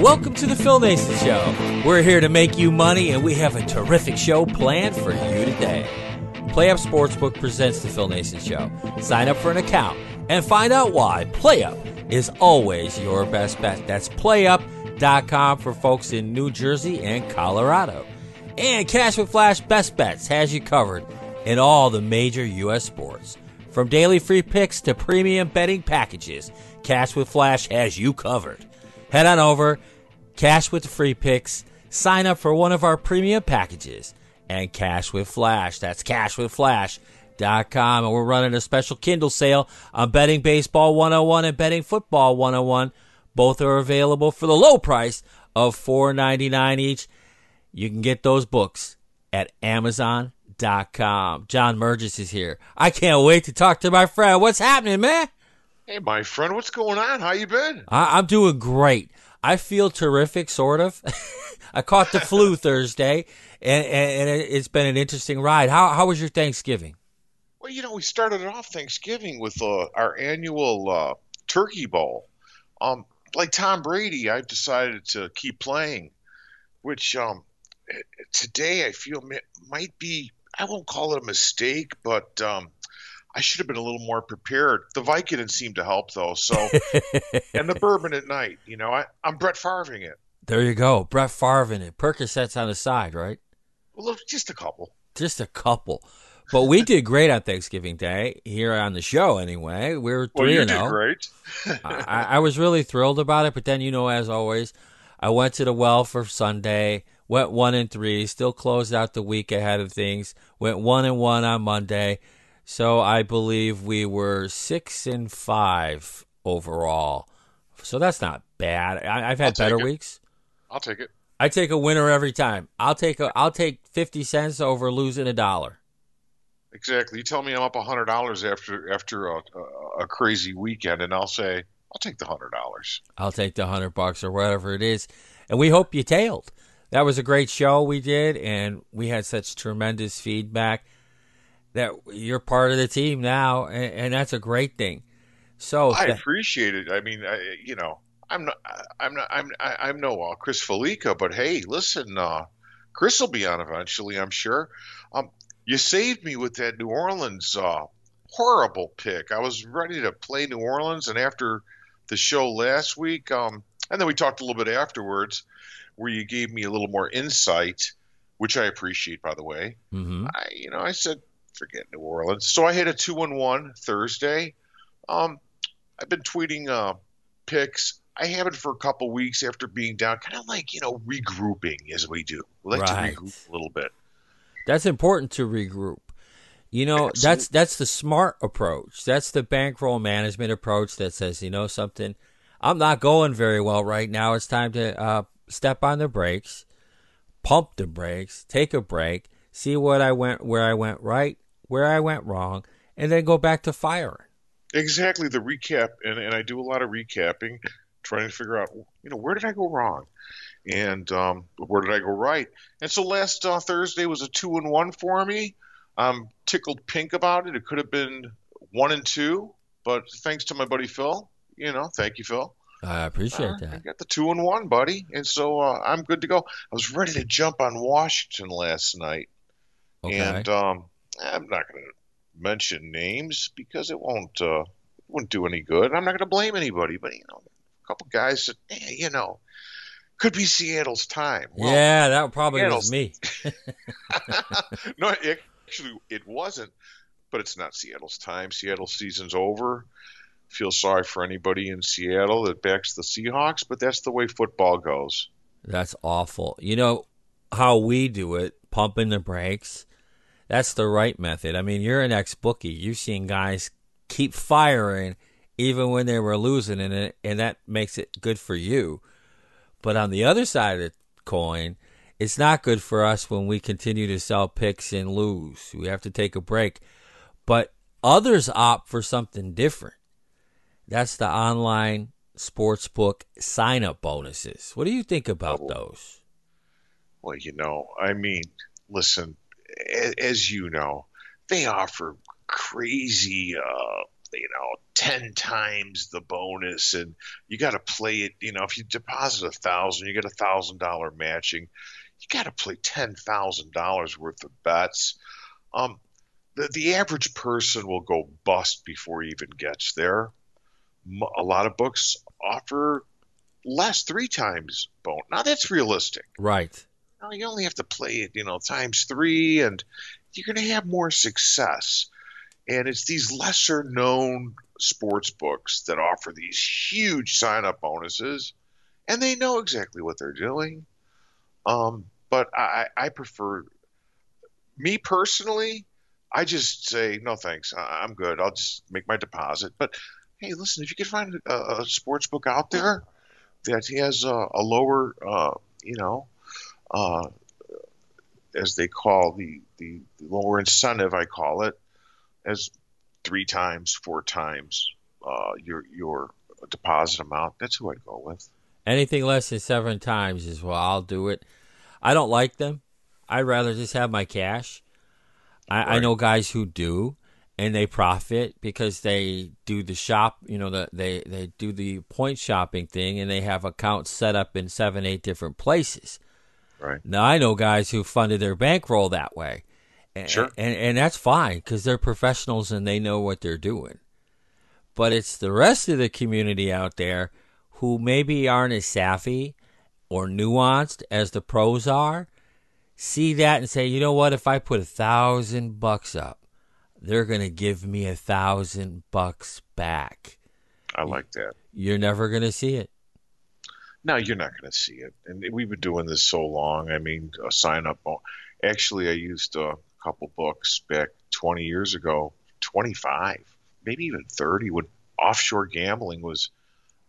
Welcome to the Phil Naessens Show. We're here to make you money, and we have a terrific show planned for you today. PlayUp Sportsbook presents the Phil Naessens Show. Sign up for an account and find out why PlayUp is always your best bet. That's playup.com for folks in New Jersey and Colorado. And Cash with Flash Best Bets has you covered in all the major U.S. sports. From daily free picks to premium betting packages, Cash with Flash has you covered. Head on over, cash with the free picks, sign up for one of our premium packages, and cash with Flash. That's cash cashwithflash.com. And we're running a special Kindle sale on Betting Baseball 101 and Betting Football 101. Both are available for the low price of $4.99 each. You can get those books at Amazon.com. John Murges is here. I can't wait to talk to my friend. What's happening, man? Hey, my friend, what's going on? How you been? I, am doing great. I feel terrific, sort of. I caught the flu Thursday, and, and, and, it's been an interesting ride. How how was your Thanksgiving? Well, you know, we started off Thanksgiving with uh, our annual uh, turkey bowl. Um, like Tom Brady, I've decided to keep playing, which um, today I feel might be. I won't call it a mistake, but um, I should have been a little more prepared. The Vicodin seemed to help though. So, and the bourbon at night. You know, I, I'm Brett Farving it. There you go, Brett Farving it. Percocets on the side, right? Well, just a couple. Just a couple. But we did great on Thanksgiving Day here on the show. Anyway, we were three well, and zero. Oh. Great. I, I was really thrilled about it. But then, you know, as always, I went to the well for Sunday. Went one and three. Still closed out the week ahead of things. Went one and one on Monday so I believe we were six and five overall. So that's not bad. I, have had better it. weeks. I'll take it. I take a winner every time. I'll take a I'll take fifty cents over losing a dollar. Exactly. You tell me I'm up a hundred dollars after after a, a, a crazy weekend, and I'll say I'll take the hundred dollars. I'll take the hundred bucks or whatever it is, and we hope you tailed. That was a great show we did, and we had such tremendous feedback that you're part of the team now, and, and that's a great thing. So I appreciate it. I mean, I, you know, I'm not, I'm not, I'm, I'm no uh, Chris Fallica, but hey, listen, uh, Chris will be on eventually, I'm sure. Um, you saved me with that New Orleans uh, horrible pick. I was ready to play New Orleans, and after the show last week, um, and then we talked a little bit afterwards, where you gave me a little more insight, which I appreciate, by the way. Mm-hmm. I, you know, I said forget New Orleans. So I hit a two and one Thursday. Um, I've been tweeting uh, picks. I haven't for a couple weeks after being down, kind of like you know regrouping as we do. We like right. to regroup a little bit. That's important to regroup. You know, Absolutely. that's that's the smart approach. That's the bankroll management approach that says, you know, something. I'm not going very well right now. It's time to uh, step on the brakes, pump the brakes, take a break, see what I went where I went right, where I went wrong, and then go back to firing. Exactly the recap, and, and I do a lot of recapping, trying to figure out, you know, where did I go wrong, and um, where did I go right. And so last uh, Thursday was a two and one for me. I'm tickled pink about it. It could have been one and two, but thanks to my buddy Phil, you know, thank you, Phil. I appreciate uh, that. I got the two and one, buddy, and so uh, I'm good to go. I was ready to jump on Washington last night, okay. and um, I'm not going to mention names because it won't uh, won't do any good. I'm not going to blame anybody, but you know, a couple guys said, hey, you know, could be Seattle's time. Well, yeah, that probably Seattle's... was me. no, it actually, it wasn't, but it's not Seattle's time. Seattle season's over. Feel sorry for anybody in Seattle that backs the Seahawks, but that's the way football goes. That's awful. You know how we do it, pumping the brakes. That's the right method. I mean, you're an ex bookie. You've seen guys keep firing even when they were losing, and it, and that makes it good for you. But on the other side of the coin, it's not good for us when we continue to sell picks and lose. We have to take a break. But others opt for something different. That's the online sportsbook sign up bonuses. What do you think about Oh. those? Well, you know, I mean, listen, as you know, they offer crazy, uh, you know, 10 times the bonus, and you got to play it. You know, if you deposit a thousand, you get a thousand dollar matching. You got to play ten thousand dollars worth of bets. Um, the the average person will go bust before he even gets there. A lot of books offer less, three times bonus. Now that's realistic. Right. You only have to play it, you know, times three, and you're going to have more success. And it's these lesser known sports books that offer these huge sign up bonuses, and they know exactly what they're doing. Um, but I, I prefer, me personally, I just say, no thanks, I'm good. I'll just make my deposit. But hey, listen, if you can find a, a sports book out there that has a, a lower, uh, you know, uh, as they call the, the, lower incentive, I call it, as three times, four times uh, your your deposit amount. That's who I'd go with. Anything less than seven times is well, I'll do it. I don't like them. I'd rather just have my cash. I, I know guys who do, and they profit because they do the shop. You know, the, they they do the point shopping thing, and they have accounts set up in seven, eight different places. Right. Now I know guys who funded their bankroll that way, and, Sure. and and that's fine because they're professionals and they know what they're doing. But it's the rest of the community out there who maybe aren't as savvy or nuanced as the pros are. See that and say, you know what? If I put a thousand bucks up, they're gonna give me a thousand bucks back. I like that. You're never gonna see it. No, you're not going to see it. And we've been doing this so long. I mean, a sign up. Actually, I used a couple books back 20 years ago, 25, maybe even 30, when offshore gambling was,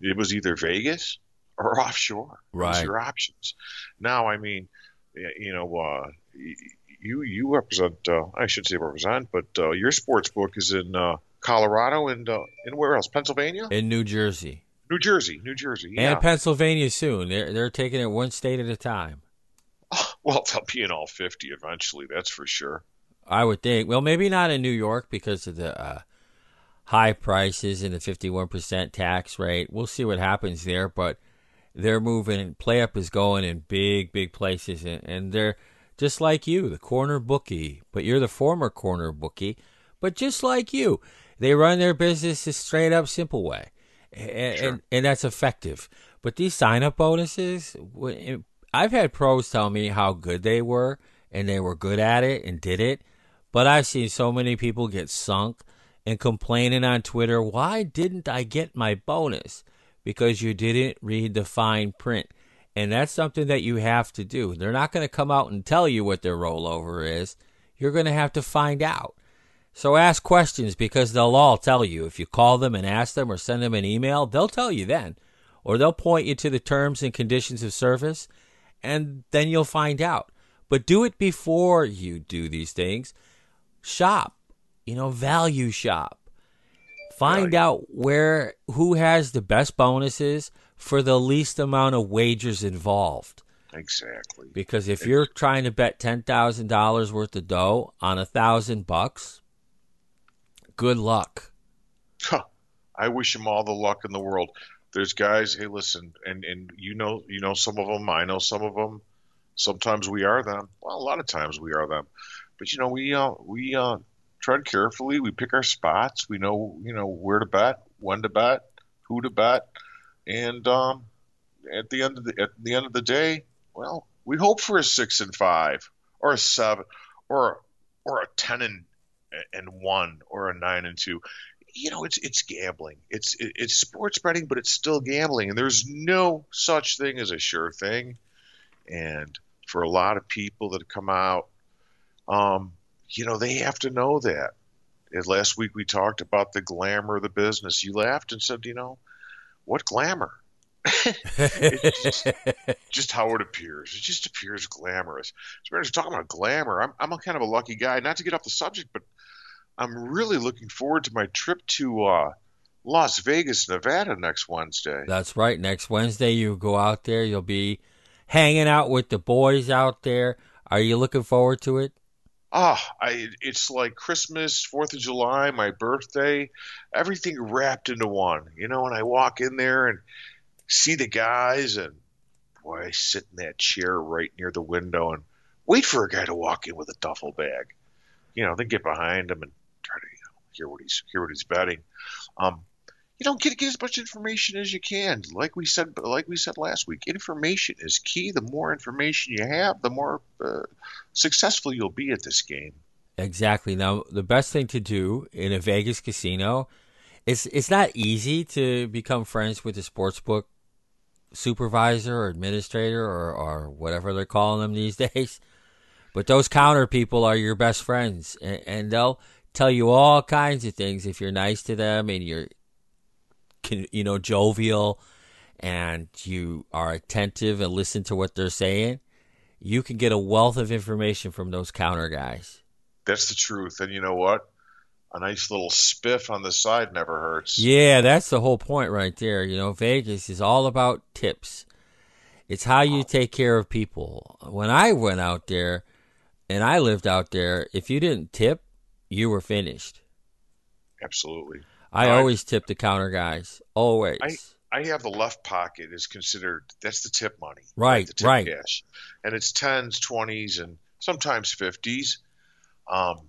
it was either Vegas or offshore. Right. your options. Now, I mean, you know, uh, you you represent, uh, I should say represent, but uh, your sports book is in uh, Colorado and uh, and where else? Pennsylvania, In New Jersey New Jersey, New Jersey. Yeah. and Pennsylvania soon. They're they're taking it one state at a time. Well, they'll be in all 50 eventually, that's for sure. I would think. Well, maybe not in New York because of the uh, high prices and the 51% tax rate. We'll see what happens there, but they're moving. Play Up is going in big, big places, and, and they're just like you, the corner bookie, but you're the former corner bookie. But just like you, they run their business straight up, simple way, and, Sure. and, and that's effective. But these sign up bonuses, I've had pros tell me how good they were, and they were good at it and did it. But I've seen so many people get sunk and complaining on Twitter, why didn't I get my bonus? Because you didn't read the fine print. And that's something that you have to do. They're not going to come out and tell you what their rollover is. You're going to have to find out. So ask questions because they'll all tell you. If you call them and ask them or send them an email, they'll tell you then. Or they'll point you to the terms and conditions of service, and then you'll find out. But do it before you do these things. Shop, you know, value shop. Find Value. out where who has the best bonuses for the least amount of wagers involved. Exactly. Because if you're trying to bet ten thousand dollars worth of dough on a thousand bucks, good luck. Huh. I wish him all the luck in the world. There's guys, hey, listen, and, and you know you know some of them, I know some of them. Sometimes we are them. Well, a lot of times we are them. But you know, we uh, we uh, tread carefully. We pick our spots. We know you know where to bet, when to bet, who to bet, and um, at the end of the at the end of the day, well, we hope for a six and five or a seven or or a ten and and one or a nine and two. You know, it's it's gambling. It's it's sports betting, but it's still gambling, and there's no such thing as a sure thing. And for a lot of people that come out, um, you know, they have to know that. And last week we talked about the glamour of the business. You laughed and said, you know, what glamour? just, just, how it appears. It just appears glamorous. So we're just talking about glamour. I'm, I'm a kind of a lucky guy. Not to get off the subject, but I'm really looking forward to my trip to uh, Las Vegas, Nevada next Wednesday. That's right. Next Wednesday, you go out there. You'll be hanging out with the boys out there. Are you looking forward to it? ah, I it's like Christmas, Fourth of July, my birthday, everything wrapped into one. You know, when I walk in there and see the guys, and boy, I sit in that chair right near the window and wait for a guy to walk in with a duffel bag. You know, then get behind him and try to you know, hear what he's hear what he's betting. Um, you know, get get as much information as you can. Like we said, like we said last week, information is key. The more information you have, the more uh, successful you'll be at this game. Exactly. Now, the best thing to do in a Vegas casino, it's it's not easy to become friends with the sportsbook supervisor or administrator or, or whatever they're calling them these days. But those counter people are your best friends, and, and they'll tell you all kinds of things if you're nice to them and you're can, you know, jovial and you are attentive and listen to what they're saying, you can get a wealth of information from those counter guys. That's the truth. And you know what? A nice little spiff on the side never hurts. Yeah, that's the whole point right there. You know, Vegas is all about tips. It's how you take care of people. When I went out there and I lived out there, if you didn't tip, you were finished. Absolutely. I always tip the counter guys. Always. I, I have the left pocket is considered that's the tip money. Right, tip right. Cash. And it's tens, twenties, and sometimes fifties. Um,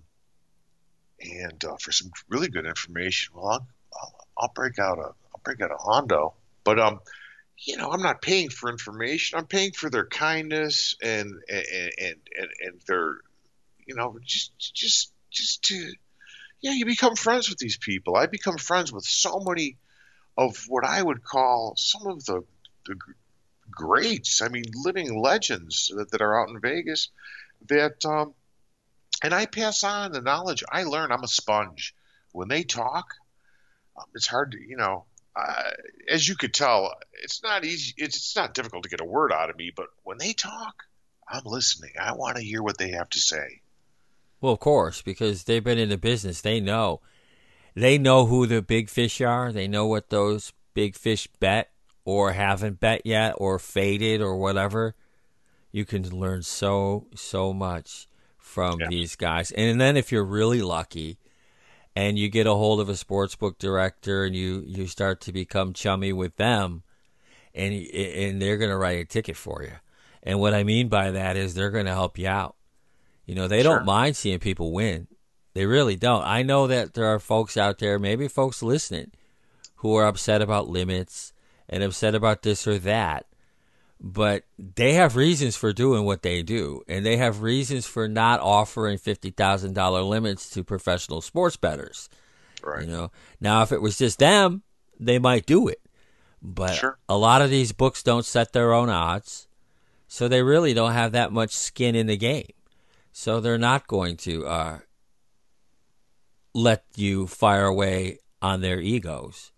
and uh, for some really good information, well, I'll, I'll, I'll, break out a I'll break out a Hondo. But um, you know, I'm not paying for information. I'm paying for their kindness and and and and, and their, you know, just just just to yeah, you become friends with these people. I become friends with so many of what I would call some of the, the greats. I mean, living legends that, that are out in Vegas. That um, and I pass on the knowledge I learn. I'm a sponge. When they talk, um, it's hard to you know. Uh, as you could tell, it's not easy. It's, it's not difficult to get a word out of me. But when they talk, I'm listening. I want to hear what they have to say. Well, of course, because they've been in the business. They know. They know who the big fish are. They know what those big fish bet or haven't bet yet or faded or whatever. You can learn so, so much from yeah. these guys. And then if you're really lucky and you get a hold of a sportsbook director and you, you start to become chummy with them and, and they're going to write a ticket for you. And what I mean by that is they're going to help you out. You know, they sure. don't mind seeing people win. They really don't. I know that there are folks out there, maybe folks listening, who are upset about limits and upset about this or that. But they have reasons for doing what they do, and they have reasons for not offering fifty thousand dollar limits to professional sports bettors. Right. You know, now if it was just them, they might do it. But sure. a lot of these books don't set their own odds, so they really don't have that much skin in the game. So they're not going to uh, let you fire away on their egos.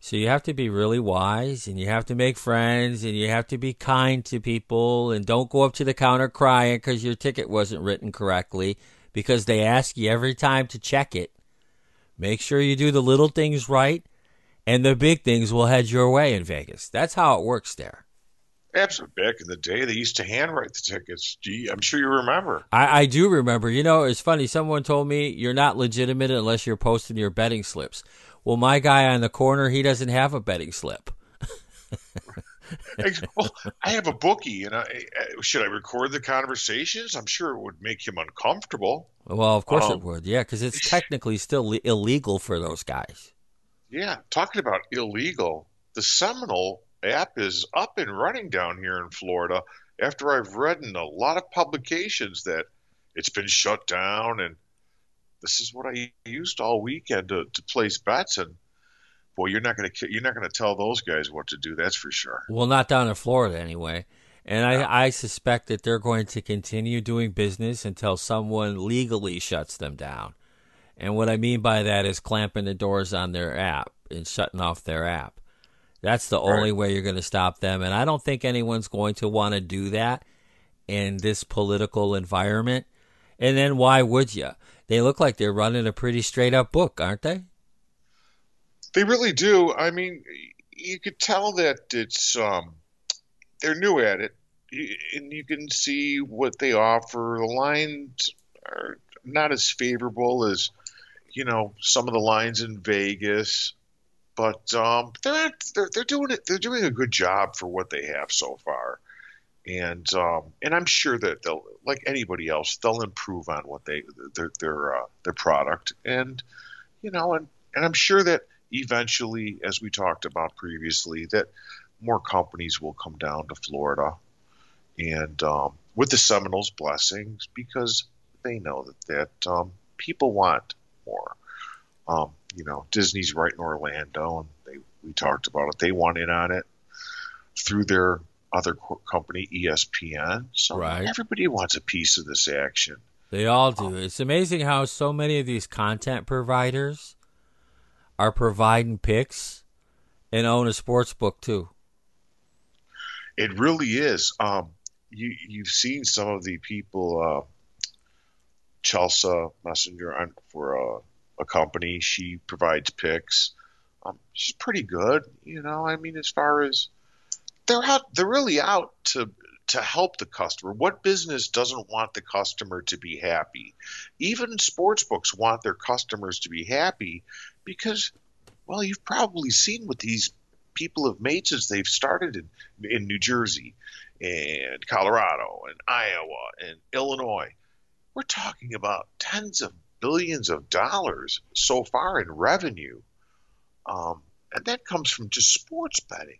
So you have to be really wise and you have to make friends and you have to be kind to people and don't go up to the counter crying because your ticket wasn't written correctly because they ask you every time to check it. Make sure you do the little things right and the big things will head your way in Vegas. That's how it works there. Absolutely. Back in the day, they used to handwrite the tickets. Gee, I'm sure you remember. I, I do remember. You know, it's funny. Someone told me you're not legitimate unless you're posting your betting slips. Well, my guy on the corner, he doesn't have a betting slip. well, I have a bookie, and I, should I record the conversations? I'm sure it would make him uncomfortable. Well, of course um, it would. Yeah, because it's technically still illegal for those guys. Yeah, talking about illegal, the Seminole app is up and running down here in Florida after I've read in a lot of publications that it's been shut down, and this is what I used all weekend to, to place bets. And boy, you're not gonna you're not gonna tell those guys what to do. That's for sure. Well, not down in Florida anyway. And I, I suspect that they're going to continue doing business until someone legally shuts them down. And what I mean by that is clamping the doors on their app and shutting off their app. That's the Right. only way you're going to stop them. And I don't think anyone's going to want to do that in this political environment. And then why would you? They look like they're running a pretty straight up book, aren't they? They really do. I mean, you could tell that it's um, they're new at it, and you can see what they offer. The lines are not as favorable as you know some of the lines in Vegas, but um, they're they're they're doing it. They're doing a good job for what they have so far, and um, and I'm sure that they'll like anybody else they'll improve on what they their their uh, their product and you know and and I'm sure that eventually, as we talked about previously, that more companies will come down to Florida, and um, with the Seminoles' blessings, because they know that that um, people want more. Um, you know, Disney's right in Orlando, and they we talked about it. They want in on it through their other co- company, ESPN. So Right. everybody wants a piece of this action. They all do. It's amazing how so many of these content providers are providing picks and own a sports book too. It really is. Um, you you've seen some of the people, uh, Chelsea Messenger on for a, a company. She provides picks. Um, she's pretty good. You know, I mean, as far as they're out, they're really out to to help the customer. What business doesn't want the customer to be happy? Even sports books want their customers to be happy because, well, you've probably seen what these people have made since they've started in, in New Jersey and Colorado and Iowa and Illinois. We're talking about tens of billions of dollars so far in revenue. Um, and that comes from just sports betting.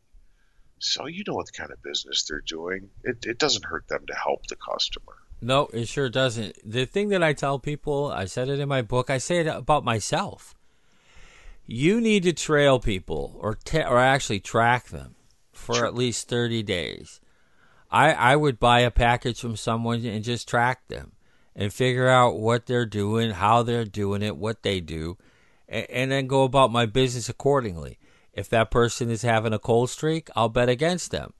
So you know what kind of business they're doing. It, it doesn't hurt them to help the customer. No, it sure doesn't. The thing that I tell people, I said it in my book, I say it about myself. You need to trail people or ta- or actually track them for at least 30 days. I I would buy a package from someone and just track them and figure out what they're doing, how they're doing it, what they do, and, and then go about my business accordingly. If that person is having a cold streak, I'll bet against them.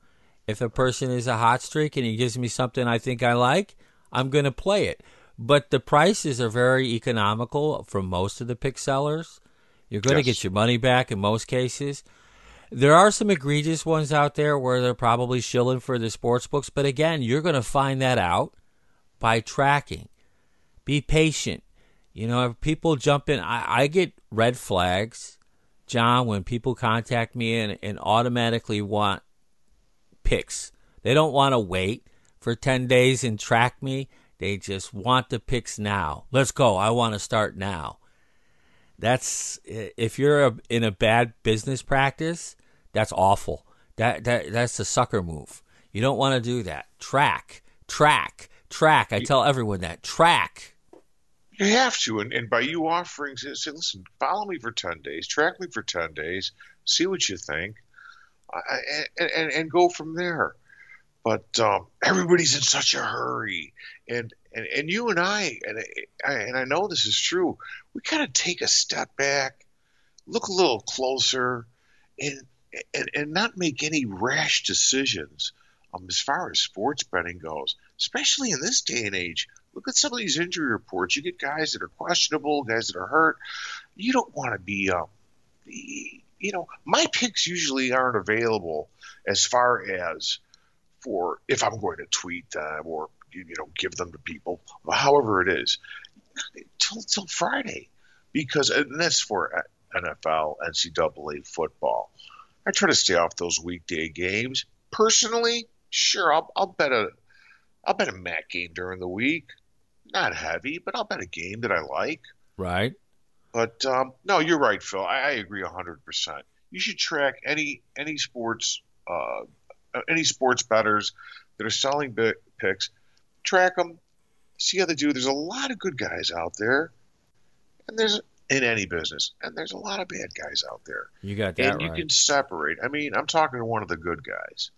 If a person is a hot streak and he gives me something I think I like, I'm going to play it. But the prices are very economical for most of the pick sellers. You're going to get your money back in most cases. There are some egregious ones out there where they're probably shilling for the sports books, but again, you're going to find that out by tracking. Be patient. You know, if people jump in, I, I get red flags, John, when people contact me and, and automatically want picks. They don't want to wait for 10 days and track me. They just want the picks now. Let's go. I want to start now. That's if you're a, in a bad business practice, that's awful. That that that's a sucker move. You don't want to do that. Track, track, track. I tell everyone that. Track. You have to, and, and by you offering, say, listen, follow me for ten days, track me for ten days, see what you think, and and, and go from there. But um, everybody's in such a hurry, and and, and you and I, and I, and I know this is true. We kind of take a step back, look a little closer, and and, and not make any rash decisions um, as far as sports betting goes, especially in this day and age. Look at some of these injury reports. You get guys that are questionable, guys that are hurt. You don't want to be, um, you know, my picks usually aren't available as far as for if I'm going to tweet them or you know give them to people, however it is, till till Friday, because and that's for NFL, NCAA football. I try to stay off those weekday games. Personally, sure, I'll, I'll bet a I'll bet a MAC game during the week. Not heavy, but I'll bet a game that I like. Right. But um, no, you're right, Phil. I, I agree hundred percent. You should track any any sports uh, any sports betters that are selling bi- picks. Track them, see how they do. There's a lot of good guys out there, and there's in any business, and there's a lot of bad guys out there. You got that and you right. can separate. I mean, I'm talking to one of the good guys,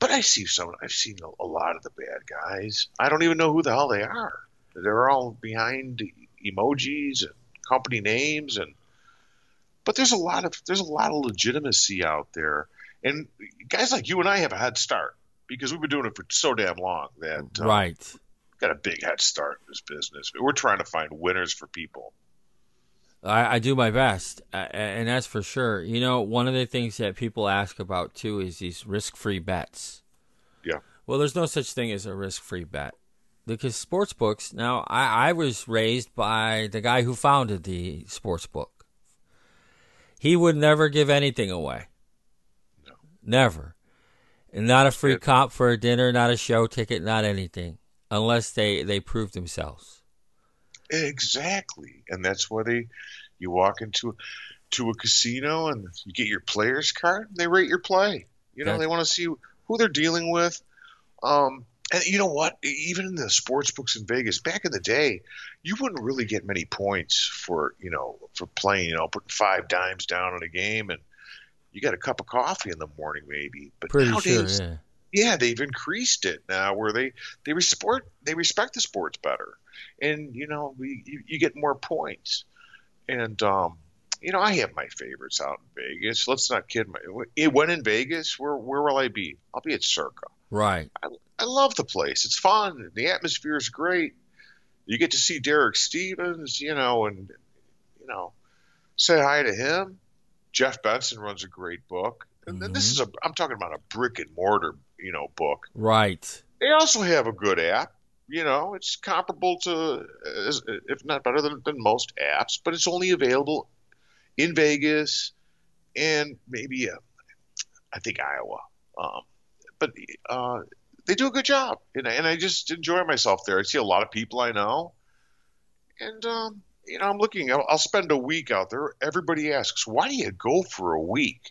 but I see some. I've seen a, a lot of the bad guys. I don't even know who the hell they are. They're all behind emojis and company names, and but there's a lot of there's a lot of legitimacy out there, and guys like you and I have a head start because we've been doing it for so damn long that uh, right. got a big head start in this business. We're trying to find winners for people. I, I do my best, and that's for sure. You know, one of the things that people ask about too is these risk-free bets. Yeah. Well, there's no such thing as a risk-free bet because sports books. Now, I, I was raised by the guy who founded the sports book. He would never give anything away. No. Never. And not a free comp for a dinner, not a show ticket, not anything, unless they they prove themselves. Exactly, and that's why they you walk into to a casino and you get your player's card and they rate your play. You know, That- they want to see who they're dealing with. Um, and you know what? Even in the sports books in Vegas, back in the day, you wouldn't really get many points for you know for playing. You know, putting five dimes down on a game and you got a cup of coffee in the morning, maybe. But Pretty nowadays, sure, yeah. yeah, they've increased it now where they they respect they respect the sports better, and you know we you, you get more points, and um, you know I have my favorites out in Vegas. Let's not kid my when in Vegas, where where will I be? I'll be at Circa. Right. I love the place. It's fun. The atmosphere is great. You get to see Derek Stevens, you know, and you know, say hi to him. Jeff Benson runs a great book, and then this is a I'm talking about a brick and mortar, you know, book. Right. They also have a good app. You know, it's comparable to, if not better than, than most apps, but it's only available in Vegas and maybe, uh, I think Iowa. Um, but uh, they do a good job, and, I- and I just enjoy myself there. I see a lot of people I know, and um, you know, I'm looking. I'll, I'll spend a week out there. Everybody asks, "Why do you go for a week?"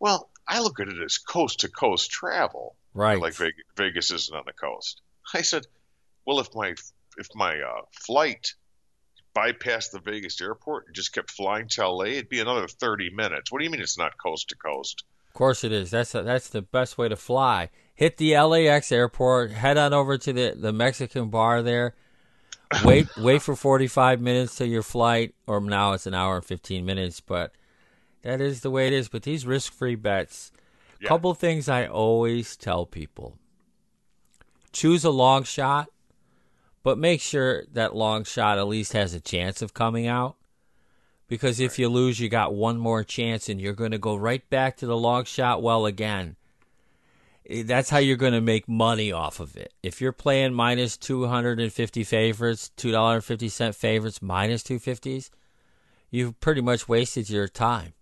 Well, I look at it as coast to coast travel Right. like Vegas, Vegas isn't on the coast. I said, well, if my if my uh, flight bypassed the Vegas airport and just kept flying to LA, it'd be another 30 minutes. What do you mean it's not coast to coast? Of course it is. That's that's the best way to fly. Hit the LAX airport, head on over to the, the Mexican bar there. Wait wait for 45 minutes till your flight or now it's an hour and 15 minutes, but that is the way it is, but these risk-free bets. Yeah. Couple things I always tell people. Choose a long shot, but make sure that long shot at least has a chance of coming out. Because if you lose, you got one more chance, and you're going to go right back to the long shot well again. That's how you're going to make money off of it. If you're playing minus 250 favorites, $2.50 favorites, minus 250s, you've pretty much wasted your time.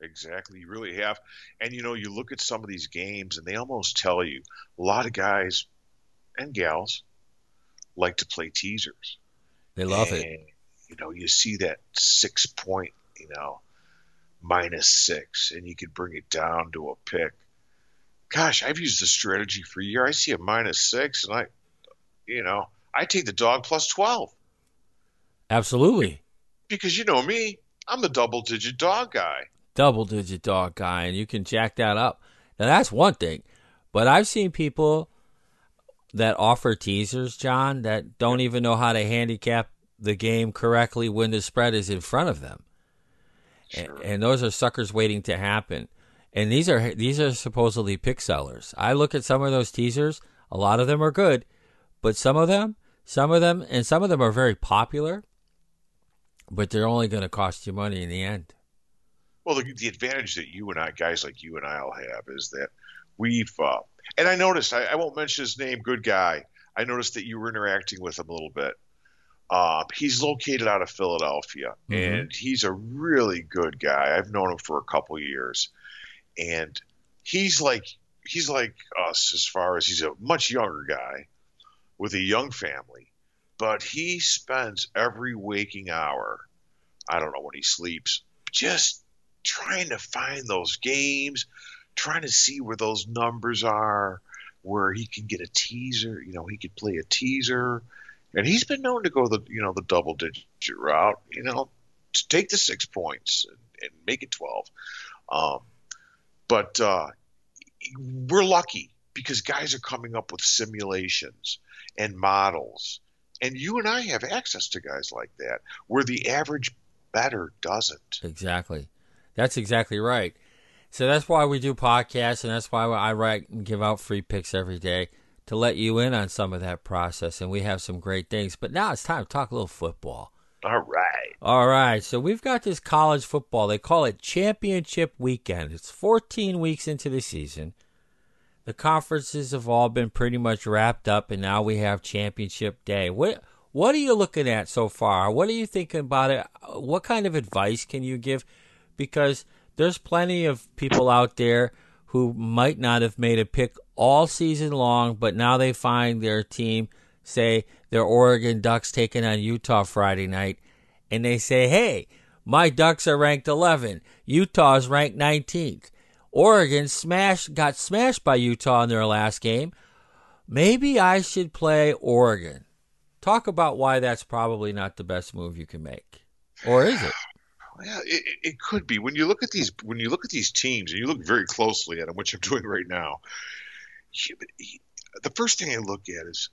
Exactly, you really have. And you know, you look at some of these games, and they almost tell you a lot of guys and gals like to play teasers. They love it. You know, you see that six point, you know, minus six, and you could bring it down to a pick. Gosh, I've used the strategy for a year. I see a minus six, and I, you know, I take the dog plus 12 Absolutely. because you know me, I'm the double digit dog guy. double digit dog guy and you can jack that up. Now that's one thing. But I've seen people that offer teasers, John, that don't even know how to handicap the game correctly when the spread is in front of them. And, Sure. and those are suckers waiting to happen. And these are these are supposedly pick sellers. I look at some of those teasers, a lot of them are good, but some of them, some of them and some of them are very popular, but they're only going to cost you money in the end. Well, the, the advantage that you and I, guys like you and I'll have is that we've, uh, and I noticed, I, I won't mention his name, good guy. I noticed that you were interacting with him a little bit. Uh, he's located out of Philadelphia, Mhm. and he's a really good guy. I've known him for a couple years, and he's like he's like us as far as he's a much younger guy with a young family, but he spends every waking hour. I don't know when he sleeps, just trying to find those games, trying to see where those numbers are, where he can get a teaser. You know, he could play a teaser, and he's been known to go the you know the double digit route. You know, to take the six points and, and make it twelve. Um, but uh, we're lucky because guys are coming up with simulations and models, and you and I have access to guys like that, where the average better doesn't. Exactly. That's exactly right. So that's why we do podcasts, and that's why I write and give out free picks every day to let you in on some of that process. And we have some great things. But now it's time to talk a little football. All right. All right. So we've got this college football. They call it Championship Weekend. It's 14 weeks into the season. The conferences have all been pretty much wrapped up, and now we have Championship Day. What what are you looking at so far? What are you thinking about it? What kind of advice can you give? Because there's plenty of people out there who might not have made a pick all season long, but now they find their team, say their Oregon Ducks taking on Utah Friday night, and they say, hey, my Ducks are ranked 11. Utah's ranked 19th. Oregon smashed, got smashed by Utah in their last game. Maybe I should play Oregon. Talk about why that's probably not the best move you can make, or is it? Well, it, it could be when you look at these when you look at these teams and you look very closely at them, which I'm doing right now. the first thing I look at is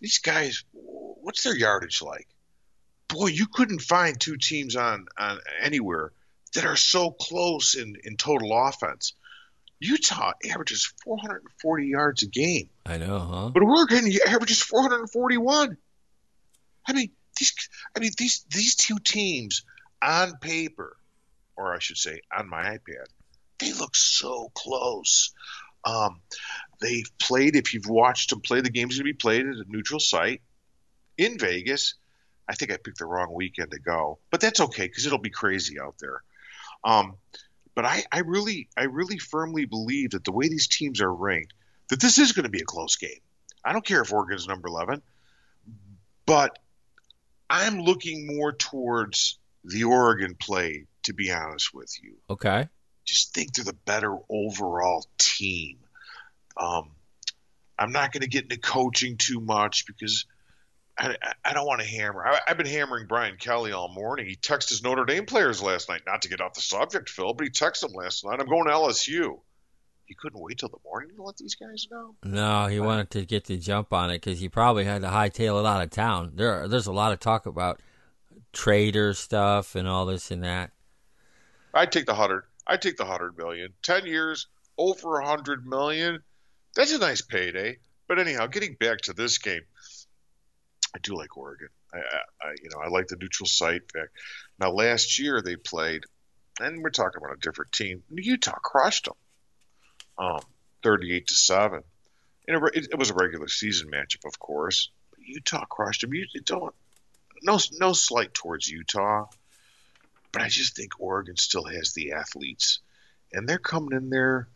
these guys. What's their yardage like? Boy, you couldn't find two teams on on anywhere that are so close in in total offense. Utah averages 440 yards a game. I know, huh? But Oregon averages 441. I mean, these I mean these these two teams on paper, or I should say on my iPad, they look so close. Um, they've played. If you've watched them play, the game's going to be played at a neutral site in Vegas. I think I picked the wrong weekend to go, but that's okay because it'll be crazy out there. Um, but I, I really, I really firmly believe that the way these teams are ranked, that this is going to be a close game. I don't care if Oregon's number eleven, but I'm looking more towards the Oregon play, to be honest with you. Okay. Just think they're the better overall team. Um, I'm not going to get into coaching too much because I, I don't want to hammer. I, have been hammering Brian Kelly all morning. He texted his Notre Dame players last night, not to get off the subject, Phil, but he texted them last night. I'm going to LSU. He couldn't wait till the morning to let these guys know. No, he wanted to get the jump on it because he probably had to hightail it out of town. There, there's a lot of talk about trader stuff and all this and that. I'd take the hundred. I'd take the hundred million. Ten years, over a hundred million. That's a nice payday. But anyhow, getting back to this game, I do like Oregon. I, I you know, I like the neutral site. Now, last year they played, and we're talking about a different team. Utah crushed them, um, thirty-eight to seven. And it, it was a regular season matchup, of course. Utah crushed them. You don't no no slight towards Utah, but I just think Oregon still has the athletes, and they're coming in there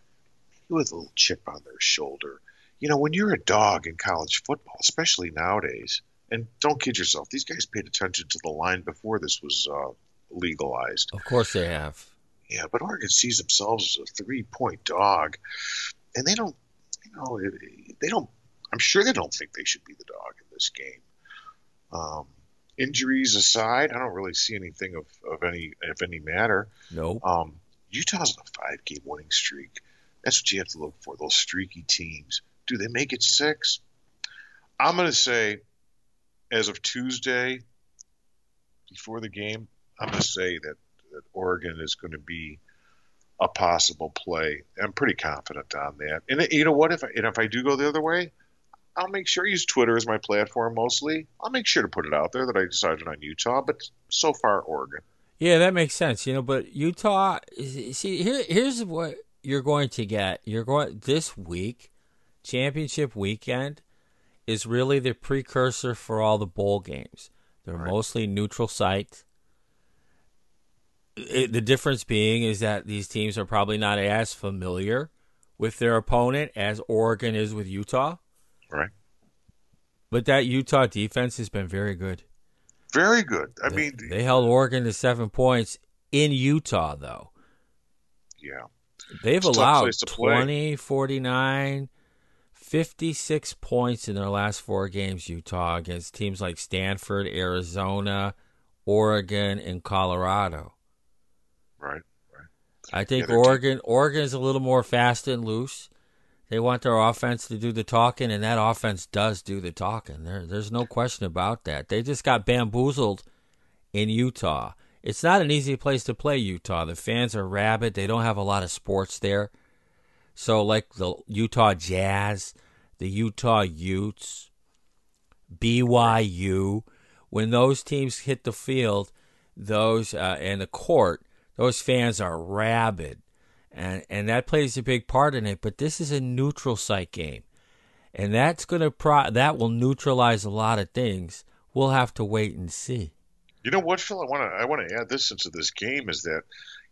with a little chip on their shoulder. You know, when you're a dog in college football, especially nowadays, and don't kid yourself, these guys paid attention to the line before this was uh, legalized. Of course they have. Yeah, but Oregon sees themselves as a three-point dog, and they don't, you know, they don't. I'm sure they don't think they should be the dog in this game. Um, injuries aside, I don't really see anything of, of any of any matter. No. Um, Utah's on a five game winning streak. That's what you have to look for. Those streaky teams. Do they make it six? I'm going to say, as of Tuesday, before the game, I'm going to say that, that Oregon is going to be a possible play. I'm pretty confident on that. And you know what? If I, and if I do go the other way, I'll make sure I use Twitter as my platform mostly. I'll make sure to put it out there that I decided on Utah, but so far Oregon. Yeah, that makes sense. You know, but Utah. See, here, here's what you're going to get. You're going this week, championship weekend, is really the precursor for all the bowl games. They're right. mostly neutral sites. It, the difference being is that these teams are probably not as familiar with their opponent as Oregon is with Utah. Right. But that Utah defense has been very good. Very good. I they, mean, they held Oregon to seven points in Utah, though. Yeah. They've allowed 20, 49, 56 points in their last four games, Utah, against teams like Stanford, Arizona, Oregon, and Colorado. Right. I think Yeah, Oregon Oregon is a little more fast and loose. They want their offense to do the talking, and that offense does do the talking. There, there's no question about that. They just got bamboozled in Utah. It's not an easy place to play Utah. The fans are rabid. They don't have a lot of sports there. So, like the Utah Jazz, the Utah Utes, BYU, when those teams hit the field, those uh, and the court, those fans are rabid, and and that plays a big part in it. But this is a neutral site game, and that's gonna pro- that will neutralize a lot of things. We'll have to wait and see. You know what, Phil? I want to I want to add this into this game is that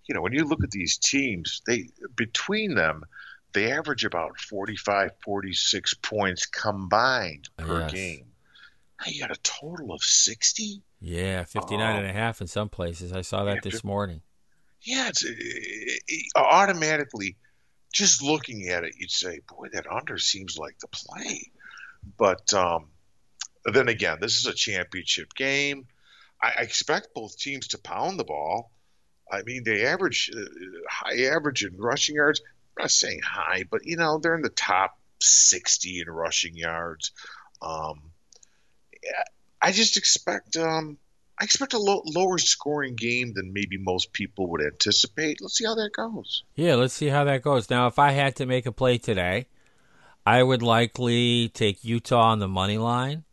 you know when you look at these teams, they between them they average about 45, 46 points combined uh, per Yes. game. Now you got a total of 60. Yeah, 59 and a half in some places. I saw that Yeah, this morning. Yeah, it's it, it, automatically just looking at it, you'd say, "Boy, that under seems like the play." But um, then again, this is a championship game. I, I expect both teams to pound the ball. I mean, they average uh, high average in rushing yards. I'm not saying high, but you know they're in the top 60 in rushing yards. Um, I just expect um, I expect a low, lower scoring game than maybe most people would anticipate. Let's see how that goes. Yeah, let's see how that goes. Now, if I had to make a play today, I would likely take Utah on the money line.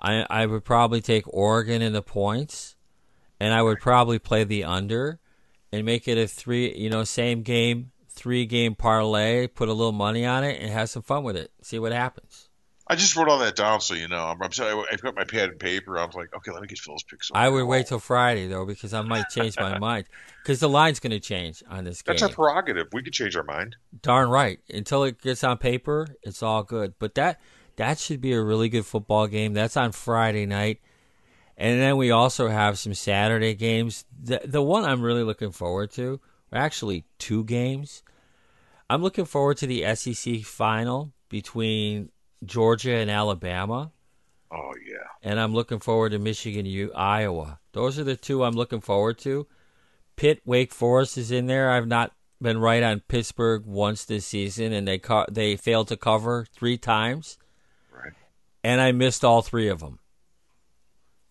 I I would probably take Oregon in the points, and I would probably play the under, and make it a three you know same game three game parlay. Put a little money on it and have some fun with it. See what happens. I just wrote all that down so you know. I'm, I'm sorry. I've got my pad and paper. I was like, okay, let me get Phil's picks. I would wait till Friday though because I might change my mind because the line's going to change on this game. That's our prerogative. We could change our mind. Darn right. Until it gets on paper, it's all good. But that that should be a really good football game. That's on Friday night. And then we also have some Saturday games. The the one I'm really looking forward to, actually two games. I'm looking forward to the SEC final between Georgia and Alabama, Oh yeah. and I'm looking forward to Michigan U Iowa. Those are the two I'm looking forward to. Pitt Wake Forest is in there. I've not been right on Pittsburgh once this season, and they co- they failed to cover three times, Right. and I missed all three of them.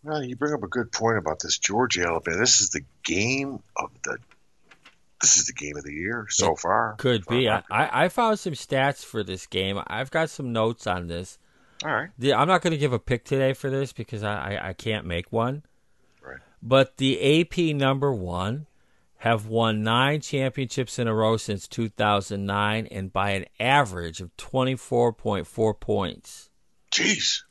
Well, you bring up a good point about this Georgia Alabama. This is the game of the. This is the game of the year so far. Could be. I, I found some stats for this game. I've got some notes on this. right. The, I'm not going to give a pick today for this because I, I, I can't make one. Right. But the AP number one have won nine championships in a row since 2009 and by an average of 24.4 points. Jeez.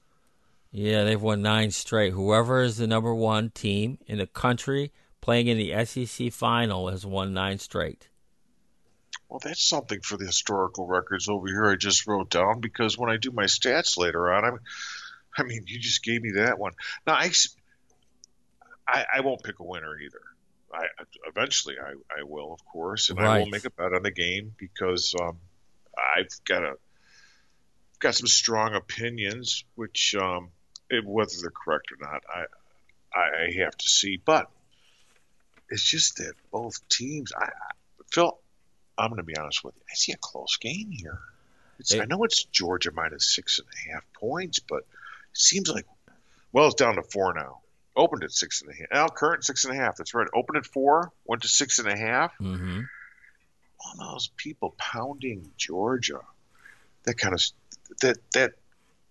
Yeah, they've won nine straight. Whoever is the number one team in the country playing in the SEC final has won nine straight. Well, that's something for the historical records over here. I just wrote down because when I do my stats later on, I'm, I mean, you just gave me that one. Now, I, I, I won't pick a winner either. I eventually I, I will, of course, and I will make a bet on the game because um, I've got a got some strong opinions, which um, it, whether they're correct or not, I, I I have to see. But it's just that both teams, I, I Phil, I'm going to be honest with you. I see a close game here. It's, It- I know it's Georgia minus six and a half points, but it seems like well, it's down to four now. Opened at six and a half. Now current six and a half. That's right. Opened at four, went to six and a half. Mm-hmm. All those people pounding Georgia. That kind of that that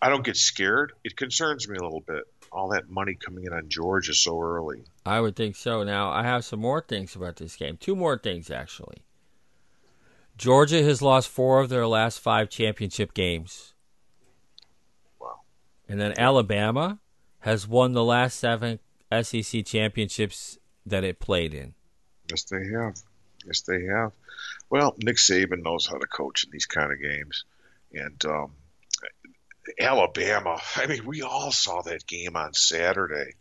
I don't get scared. It concerns me a little bit. All that money coming in on Georgia so early. I would think so. Now, I have some more things about this game. Two more things, actually. Georgia has lost four of their last five championship games. Wow. And then Alabama has won the last seven SEC championships that it played in. Yes, they have. Yes, they have. Well, Nick Saban knows how to coach in these kind of games, and um, Alabama. I mean, we all saw that game on Saturday.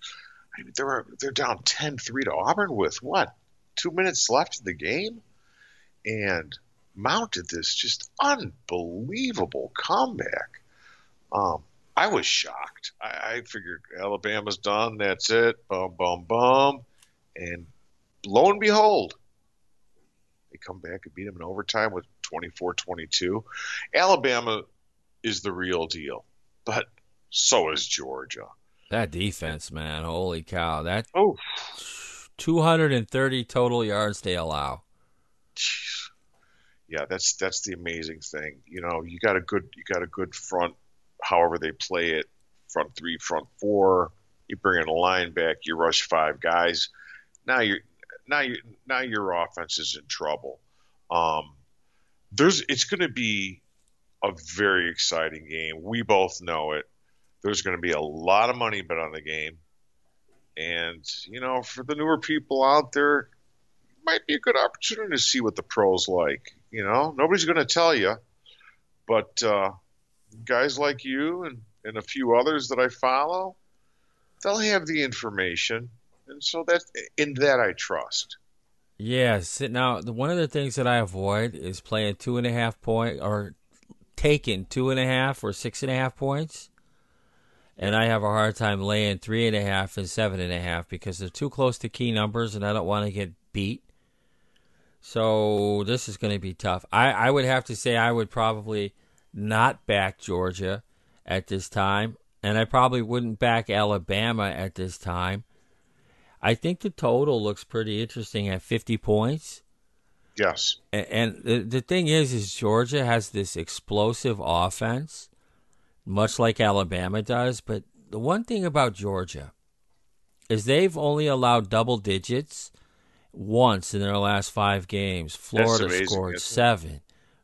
I mean, they're they're down 10-3 to Auburn with what two minutes left in the game, and mounted this just unbelievable comeback. Um, I was shocked. I, I figured Alabama's done. That's it. Bum, bum, bum. And lo and behold, they come back and beat them in overtime with 24 22. Alabama is the real deal, but so is Georgia. That defense, man, holy cow! That Oh, 230 total yards they allow. yeah, that's that's the amazing thing. You know, you got a good you got a good front. However they play it, front three, front four. You bring in a line back, you rush five guys. Now you're now you now your offense is in trouble. Um, there's it's going to be a very exciting game. We both know it. There's going to be a lot of money bet on the game, and you know, for the newer people out there, it might be a good opportunity to see what the pros like. You know, nobody's going to tell you, but uh, guys like you and and a few others that I follow, they'll have the information, and so that in that I trust. Yes. Now, one of the things that I avoid is playing two and a half point or taking two and a half or six and a half points. And I have a hard time laying three and a half and seven and a half because they're too close to key numbers and I don't want to get beat. So this is going to be tough. I, I would have to say I would probably not back Georgia at this time. And I probably wouldn't back Alabama at this time. I think the total looks pretty interesting at 50 points. Yes. And the, the thing is, is Georgia has this explosive offense, much like Alabama does. But the one thing about Georgia is they've only allowed double digits once in their last five games. Florida amazing, scored it? seven.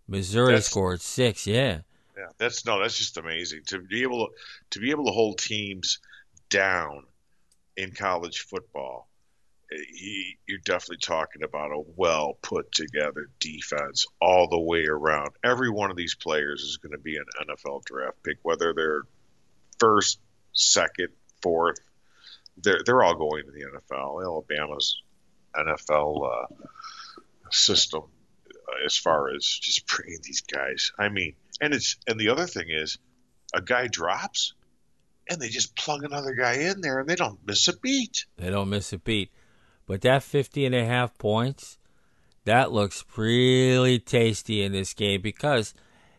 Missouri That's- scored six. Yeah. Yeah, that's no, that's just amazing to be able to to be able to hold teams down in college football. He, you're definitely talking about a well put together defense all the way around. Every one of these players is going to be an NFL draft pick, whether they're first, second, fourth. They're they're all going to the NFL. Alabama's NFL uh, system uh, as far as just bringing these guys. I mean, and it's and the other thing is, a guy drops, and they just plug another guy in there, and they don't miss a beat. They don't miss a beat. But that 50 and a half points, that looks really tasty in this game because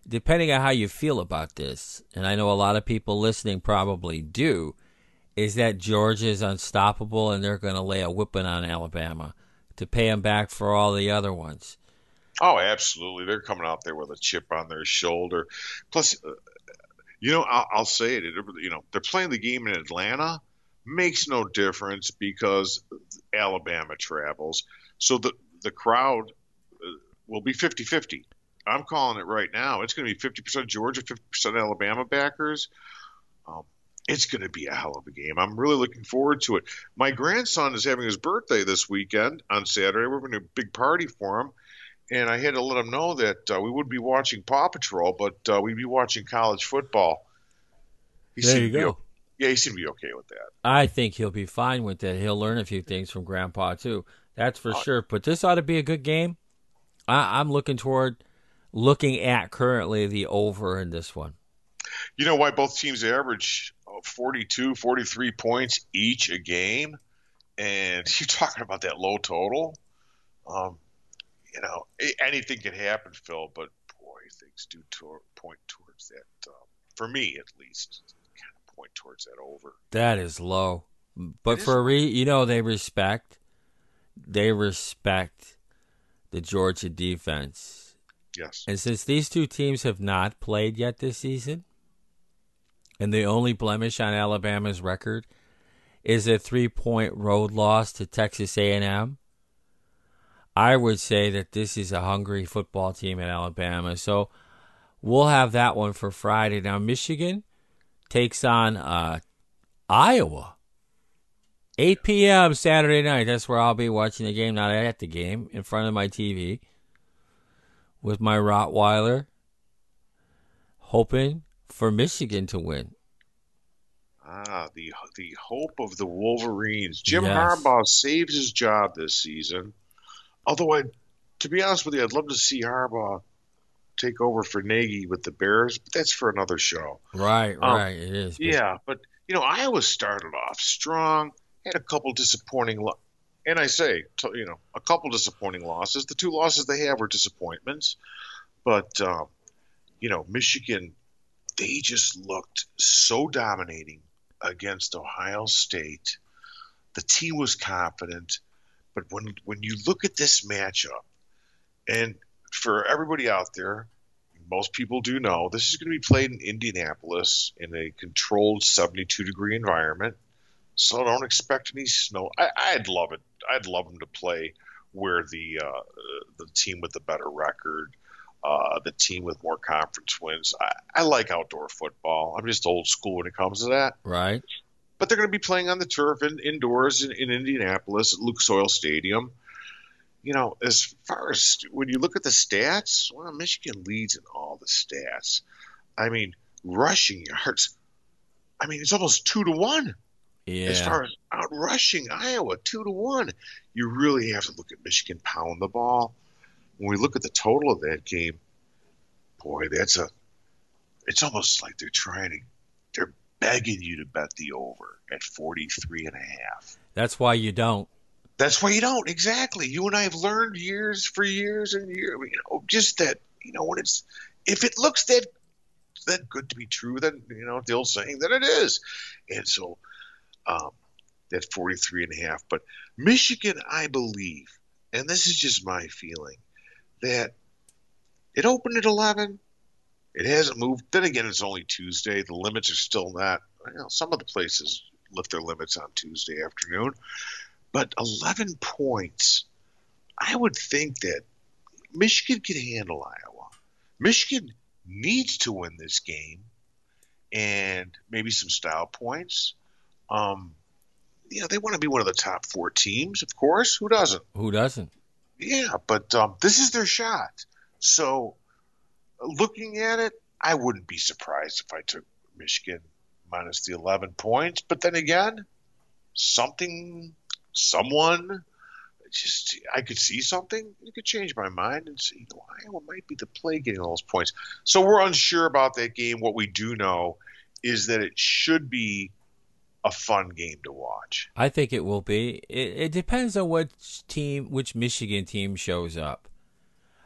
depending on how you feel about this, and I know a lot of people listening probably do, is that Georgia is unstoppable and they're going to lay a whipping on Alabama to pay them back for all the other ones. Oh, absolutely, they're coming out there with a chip on their shoulder. Plus, uh, you know, I'll, I'll say it. it- You know, they're playing the game in Atlanta. Makes no difference because Alabama travels, so the the crowd uh, will be 50-50. I'm calling it right now. It's going to be 50% Georgia, 50% Alabama backers. Um, it's going to be a hell of a game. I'm really looking forward to it. My grandson is having his birthday this weekend on Saturday. We're having a big party for him, and I had to let him know that uh, we would be watching Paw Patrol, but uh, we'd be watching college football. He There you go. Yeah, he seemed to be okay with that. I think he'll be fine with that. He'll learn a few things from Grandpa too. That's for Oh. sure. But this ought to be a good game. I, I'm looking toward, looking at currently the over in this one. You know why both teams average uh, 42, 43 points each a game? And you're talking about that low total. Um, you know, anything can happen, Phil, but boy, things do tor- point towards that. Um, for me, at least, point towards that over. That is low. But It for a re, you know, they respect, they respect the Georgia defense. Yes. And since these two teams have not played yet this season, and the only blemish on Alabama's record is a three-point road loss to Texas A&M, I would say that this is a hungry football team at Alabama. So we'll have that one for Friday. Now Michigan takes on uh, Iowa. 8 p.m. Saturday night. That's where I'll be watching the game, not at the game, in front of my TV with my Rottweiler, hoping for Michigan to win. Ah, the the hope of the Wolverines. Jim Yes. Harbaugh saves his job this season. Although I to be honest with you, I'd love to see Harbaugh take over for Nagy with the Bears, but that's for another show. Right, Um, right. it is. Yeah, but you know, Iowa started off strong, had a couple disappointing, lo- and I say, you know, a couple disappointing losses. The two losses they have were disappointments, but um, you know, Michigan, they just looked so dominating against Ohio State. The team was confident, but when when you look at this matchup, and for everybody out there, most people do know this is going to be played in Indianapolis in a controlled 72 degree environment. So don't expect any snow. I, I'd love it. I'd love them to play where the uh, the team with the better record, uh, the team with more conference wins. I, I like outdoor football. I'm just old school when it comes to that. Right. But they're going to be playing on the turf in, indoors in, in Indianapolis at Lucas Oil Stadium. You know, as far as when you look at the stats, well, Michigan leads in all the stats. I mean, rushing yards. I mean, it's almost two to one Yeah. as far as out rushing Iowa, two to one. You really have to look at Michigan pound the ball. When we look at the total of that game, boy, that's a. It's almost like they're trying to, they're begging you to bet the over at 43 and a half. That's why you don't. That's why you don't exactly. You and I have learned years for years and years. You know, just that. You know, when it's if it looks that that good to be true, then you know the old saying that it is. And so, um, that 43 and a half. But Michigan, I believe, and this is just my feeling, that it opened at 11. It hasn't moved. Then again, it's only Tuesday. The limits are still not. You know, some of the places lift their limits on Tuesday afternoon. But 11 points, I would think that Michigan can handle Iowa. Michigan needs to win this game and maybe some style points. Um, you know, they want to be one of the top four teams, of course. Who doesn't? Who doesn't? Yeah, but um, this is their shot. So, looking at it, I wouldn't be surprised if I took Michigan minus the 11 points. But then again, something, someone, just I could see something. You could change my mind and say, you know, Iowa might be the play getting all those points. So we're unsure about that game. What we do know is that it should be a fun game to watch. I think it will be. It, it depends on which team, which Michigan team shows up.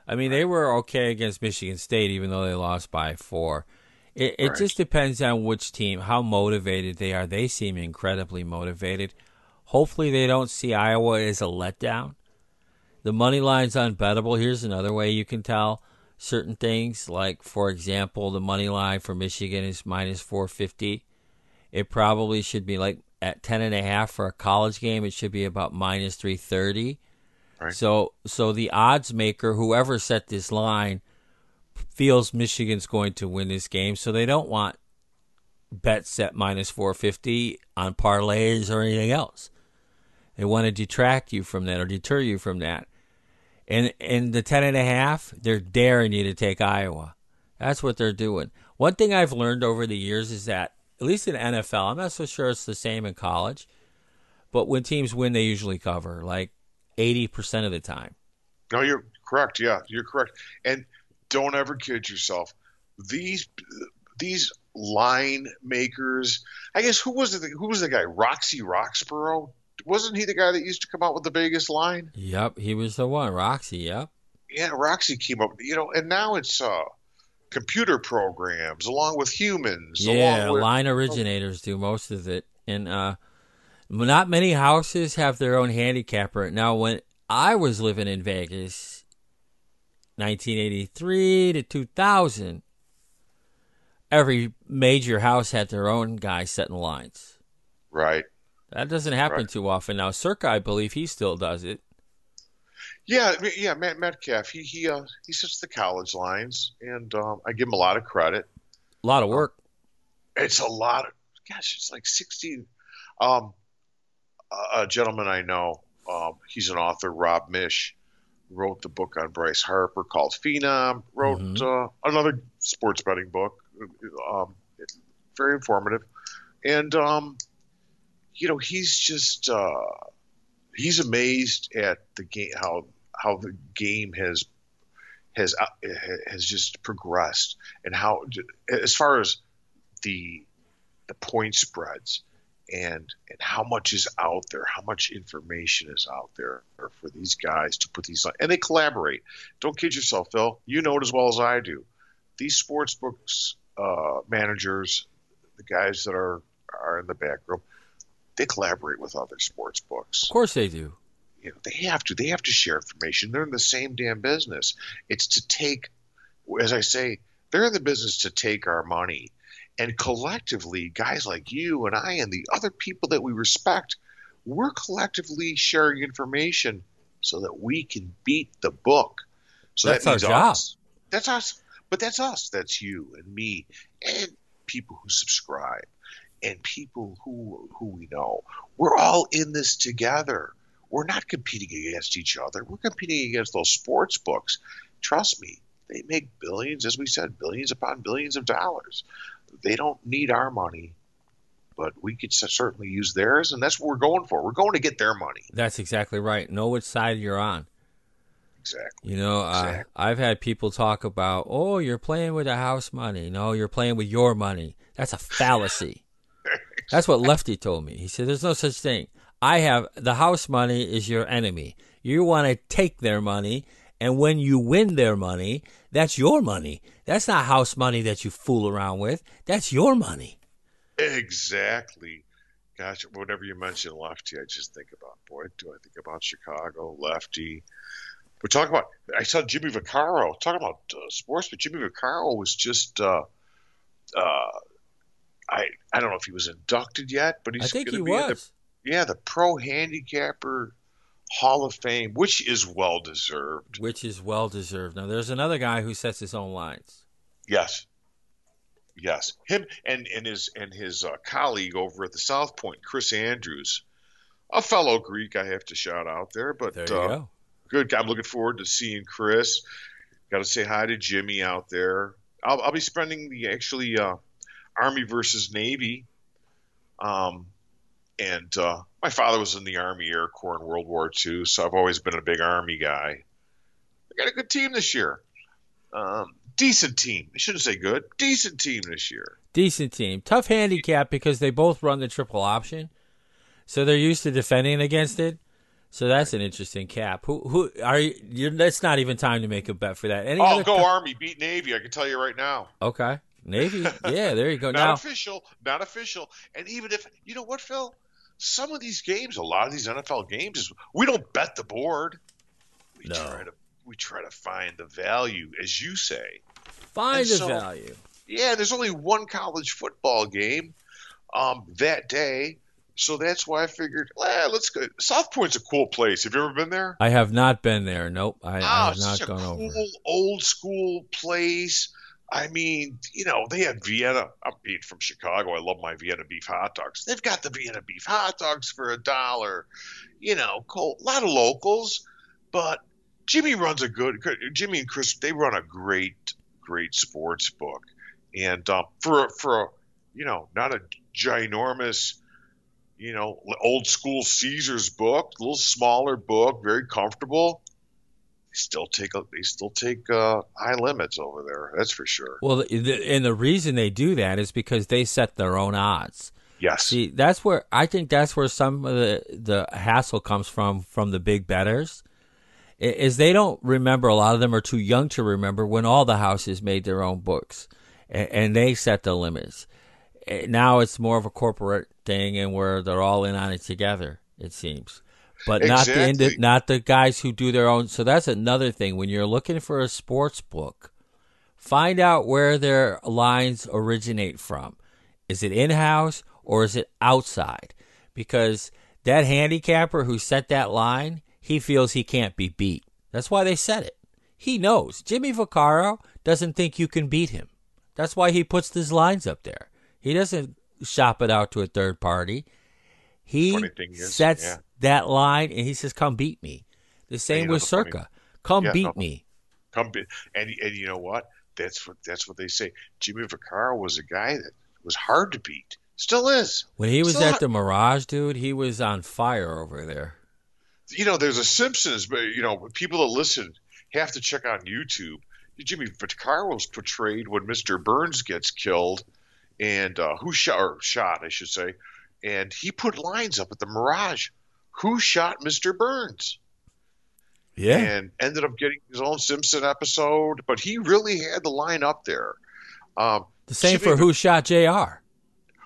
I mean, they were okay against Michigan State, even though they lost by four. It, it Right. just depends on which team, how motivated they are. They seem incredibly motivated. Hopefully, they don't see Iowa as a letdown. The money line's unbettable. Here's another way you can tell certain things. Like, for example, the money line for Michigan is minus 450 it probably should be like at ten and a half for a college game. It should be about minus three thirty. Right. So, so the odds maker, whoever set this line, feels Michigan's going to win this game, so they don't want bets at minus four fifty on parlays or anything else. They want to detract you from that or deter you from that. And and the ten and a half, they're daring you to take Iowa. That's what they're doing. One thing I've learned over the years is that at least in NFL, I'm not so sure it's the same in college, but when teams win, they usually cover like 80% of the time. No, you're correct. Yeah, you're correct. And don't ever kid yourself. These these line makers. I guess who was the who was the guy? Roxy Roxborough. Wasn't he the guy that used to come out with the Vegas line? Yep, he was the one. Roxy, yep. Yeah, Roxy came up. You know, and now it's uh, computer programs along with humans. Yeah, along with, line originators do most of it. And uh, not many houses have their own handicapper. Now, when I was living in Vegas, 1983 to 2000, every major house had their own guy setting lines. right. That doesn't happen Right. too often now. Circa, I believe he still does it. Yeah, yeah. Matt Metcalf. He he uh, he sets the college lines, and um, I give him a lot of credit. A lot of work. It's a lot of gosh. It's like sixteen. Um, a gentleman I know. Um, he's an author. Rob Miech wrote the book on Bryce Harper called Phenom. Wrote Mhm. uh, another sports betting book. Um, very informative, and um, you know he's just uh, he's amazed at the game how how the game has has uh, has just progressed and how as far as the the point spreads and and how much is out there, how much information is out there for these guys to put these on, and they collaborate. Don't kid yourself, Phil. You know it as well as I do. These sports books uh, managers, the guys that are are in the back room, they collaborate with other sports books. Of course they do. You know, they have to. They have to share information. They're in the same damn business. It's to take, as I say, they're in the business to take our money and collectively, guys like you and I and the other people that we respect, we're collectively sharing information so that we can beat the book. So that's that our job. Us. That's us. But that's us. That's you and me and people who subscribe and people who who we know. We're all in this together. We're not competing against each other. We're competing against those sports books. Trust me, they make billions, as we said, billions upon billions of dollars they don't need our money, but we could certainly use theirs, and that's what we're going for. We're going to get their money. That's exactly right. Know which side you're on. Exactly. You know, exactly. uh, I've had people talk about, oh, you're playing with the house money. No, you're playing with your money. That's a fallacy. That's what Lefty told me. He said, there's no such thing. I have the house money is your enemy. You want to take their money, and when you win their money, that's your money. That's not house money that you fool around with. That's your money. Exactly. Gosh, whenever you mention Lefty, I just think about, boy, do I think about Chicago, Lefty. But talk about, I saw Jimmy Vaccaro. talking about uh, sports, but Jimmy Vaccaro was just, uh, uh, I I don't know if he was inducted yet, but he's I think he be was. The, yeah, the pro handicapper Hall of Fame, which is well deserved. Which is well deserved. Now, there's another guy who sets his own lines. Yes, yes, him and and his and his uh, colleague over at the South Point, Chris Andrews, a fellow Greek. I have to shout out there, but there you uh, go. Good. I'm looking forward to seeing Chris. Got to say hi to Jimmy out there. I'll, I'll be spending the actually uh, Army versus Navy. Um, and uh, my father was in the Army Air Corps in World War II, so I've always been a big Army guy. We got a good team this year. Um, decent team. I shouldn't say good. Decent team this year. Decent team. Tough handicap because they both run the triple option, so they're used to defending against it. So that's an interesting cap. Who who are you? That's not even time to make a bet for that. Any oh, go co- Army, beat Navy. I can tell you right now. Okay, Navy. Yeah, there you go. Not now, official, not official. And even if you know what, Phil, some of these games, a lot of these NFL games, is we don't bet the board. We No. try to we try to find the value, as you say. find and the so- value. Yeah, there's only one college football game um, that day, so that's why I figured, let's go. South Point's a cool place. Have you ever been there? I have not been there. Nope, I, I Oh, have not gone cool over. old school place. I mean, you know, they had Vienna. I'm being from Chicago. I love my Vienna beef hot dogs. They've got the Vienna beef hot dogs for a dollar. You know, cool. A lot of locals, but Jimmy runs a good. Jimmy and Chris, they run a great, great sports book, and um, for for you know, not a ginormous. You know, old school Caesars book, a little smaller book, very comfortable still take they still take uh, high limits over there. That's for sure. Well, the, and the reason they do that is because they set their own odds. Yes. See, that's where I think that's where some of the the hassle comes from from the big betters. Is they don't remember a lot of them are too young to remember when all the houses made their own books, and, and they set the limits. Eh, Now it's more of a corporate thing, and where they're all in on it together. It seems, but not the indi- not the guys who do their own. So that's another thing when you're looking for a sports book find out where their lines originate from. Is it in house or is it outside? Because that handicapper who set that line, he feels he can't be beat. That's why they set it. He knows. Jimmy Vaccaro doesn't think you can beat him. That's why he puts his lines up there. He doesn't shop it out to a third party. He Funny thing is, sets yeah. That line and he says, "Come beat me." The same with the funny- Circa. Come Yeah, beat no. me. Come be, and and you know what? That's what that's what they say. Jimmy Vaccaro was a guy that was hard to beat. Still is. When he was Still at hard- the Mirage, dude, he was on fire over there. you know, there's a Simpsons, but you know, people that listen have to check on YouTube. Jimmy Vaccaro was portrayed when Mr. Burns gets killed, and uh, who shot shot, I should say, and he put lines up at the Mirage. Who shot Mr. Burns? Yeah. and ended up getting his own Simpson episode. But he really had the line up there. Um, the same for who shot Jr.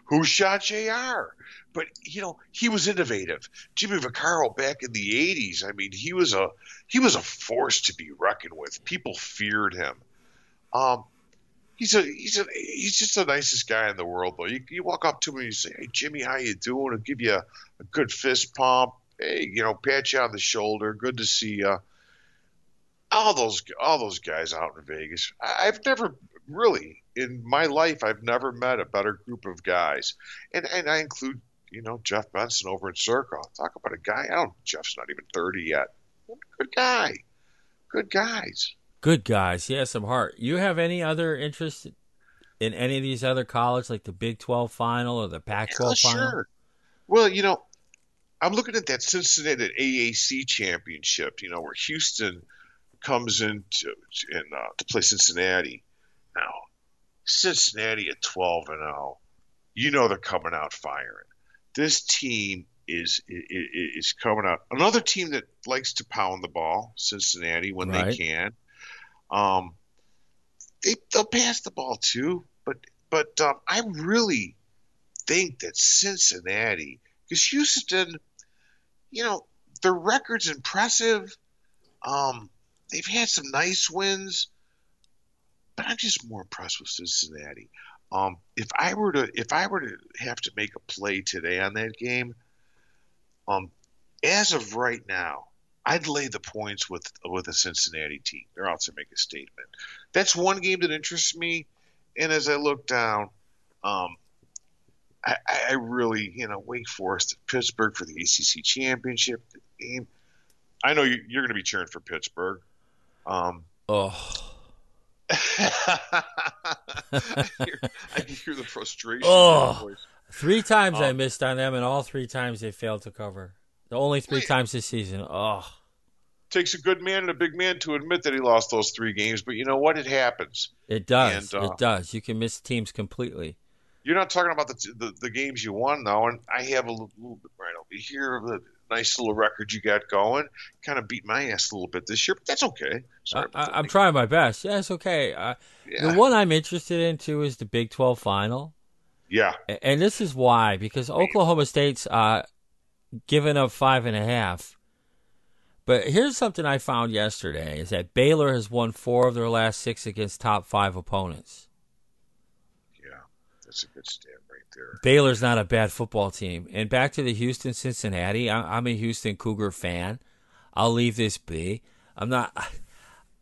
who shot Jr. But you know he was innovative. Jimmy Vaccaro back in the '80s. I mean, he was a he was a force to be reckoned with. People feared him. Um, he's a he's a he's just the nicest guy in the world. Though you, you walk up to him and you say, "Hey Jimmy, how you doing?" He'll give you a, a good fist pump. Hey, you know, pat you on the shoulder. Good to see you. All those all those guys out in Vegas. I've never really in my life I've never met a better group of guys, and and I include you know Jeff Benson over in Circa. Talk about a guy. I don't. Jeff's not even thirty yet. Good guy. Good guys. Good guys. He has some heart. You have any other interest in any of these other colleges, like the Big 12 final or the Pac 12 Yeah, final? sure. Well, you know, I'm looking at that Cincinnati AAC championship. You know, where Houston comes in to in, uh, to play Cincinnati. Now, Cincinnati at 12 and 0. You know they're coming out firing. This team is is coming out. Another team that likes to pound the ball, Cincinnati, when Right. they can. Um, they they'll pass the ball too, but but um, I really think that Cincinnati, because Houston, you know, their record's impressive. Um, they've had some nice wins, but I'm just more impressed with Cincinnati. Um, if I were to if I were to have to make a play today on that game, um, as of right now, I'd lay the points with with a Cincinnati team. They're out to make a statement. That's one game that interests me. And as I look down, um, I, I really, you know, Wake Forest, Pittsburgh for the ACC championship game. I know you, you're going to be cheering for Pittsburgh. Um, Oh, I, hear, I can hear the frustration. Oh. in your voice. three times I Um, missed on them, and all three times they failed to cover. The only three Wait. times this season. Oh, Takes a good man and a big man to admit that he lost those three games, but you know what? It happens. it does. And, uh, it does. You can miss teams completely. You're not talking about the, the the games you won though, and I have a little, little bit right over here of the nice little record you got going. Kind of beat my ass a little bit this year, but that's okay. Sorry I, I'm trying my best. Yeah, it's okay. Uh, yeah. The one I'm interested in too is the Big 12 final. yeah, And this is why, because Oklahoma State's uh, given up five and a half. But here's something I found yesterday: is that Baylor has won four of their last six against top five opponents. That's a good stat right there. Baylor's not a bad football team. And back to the Houston Cincinnati, I'm a Houston Cougar fan. I'll leave this be. I'm not.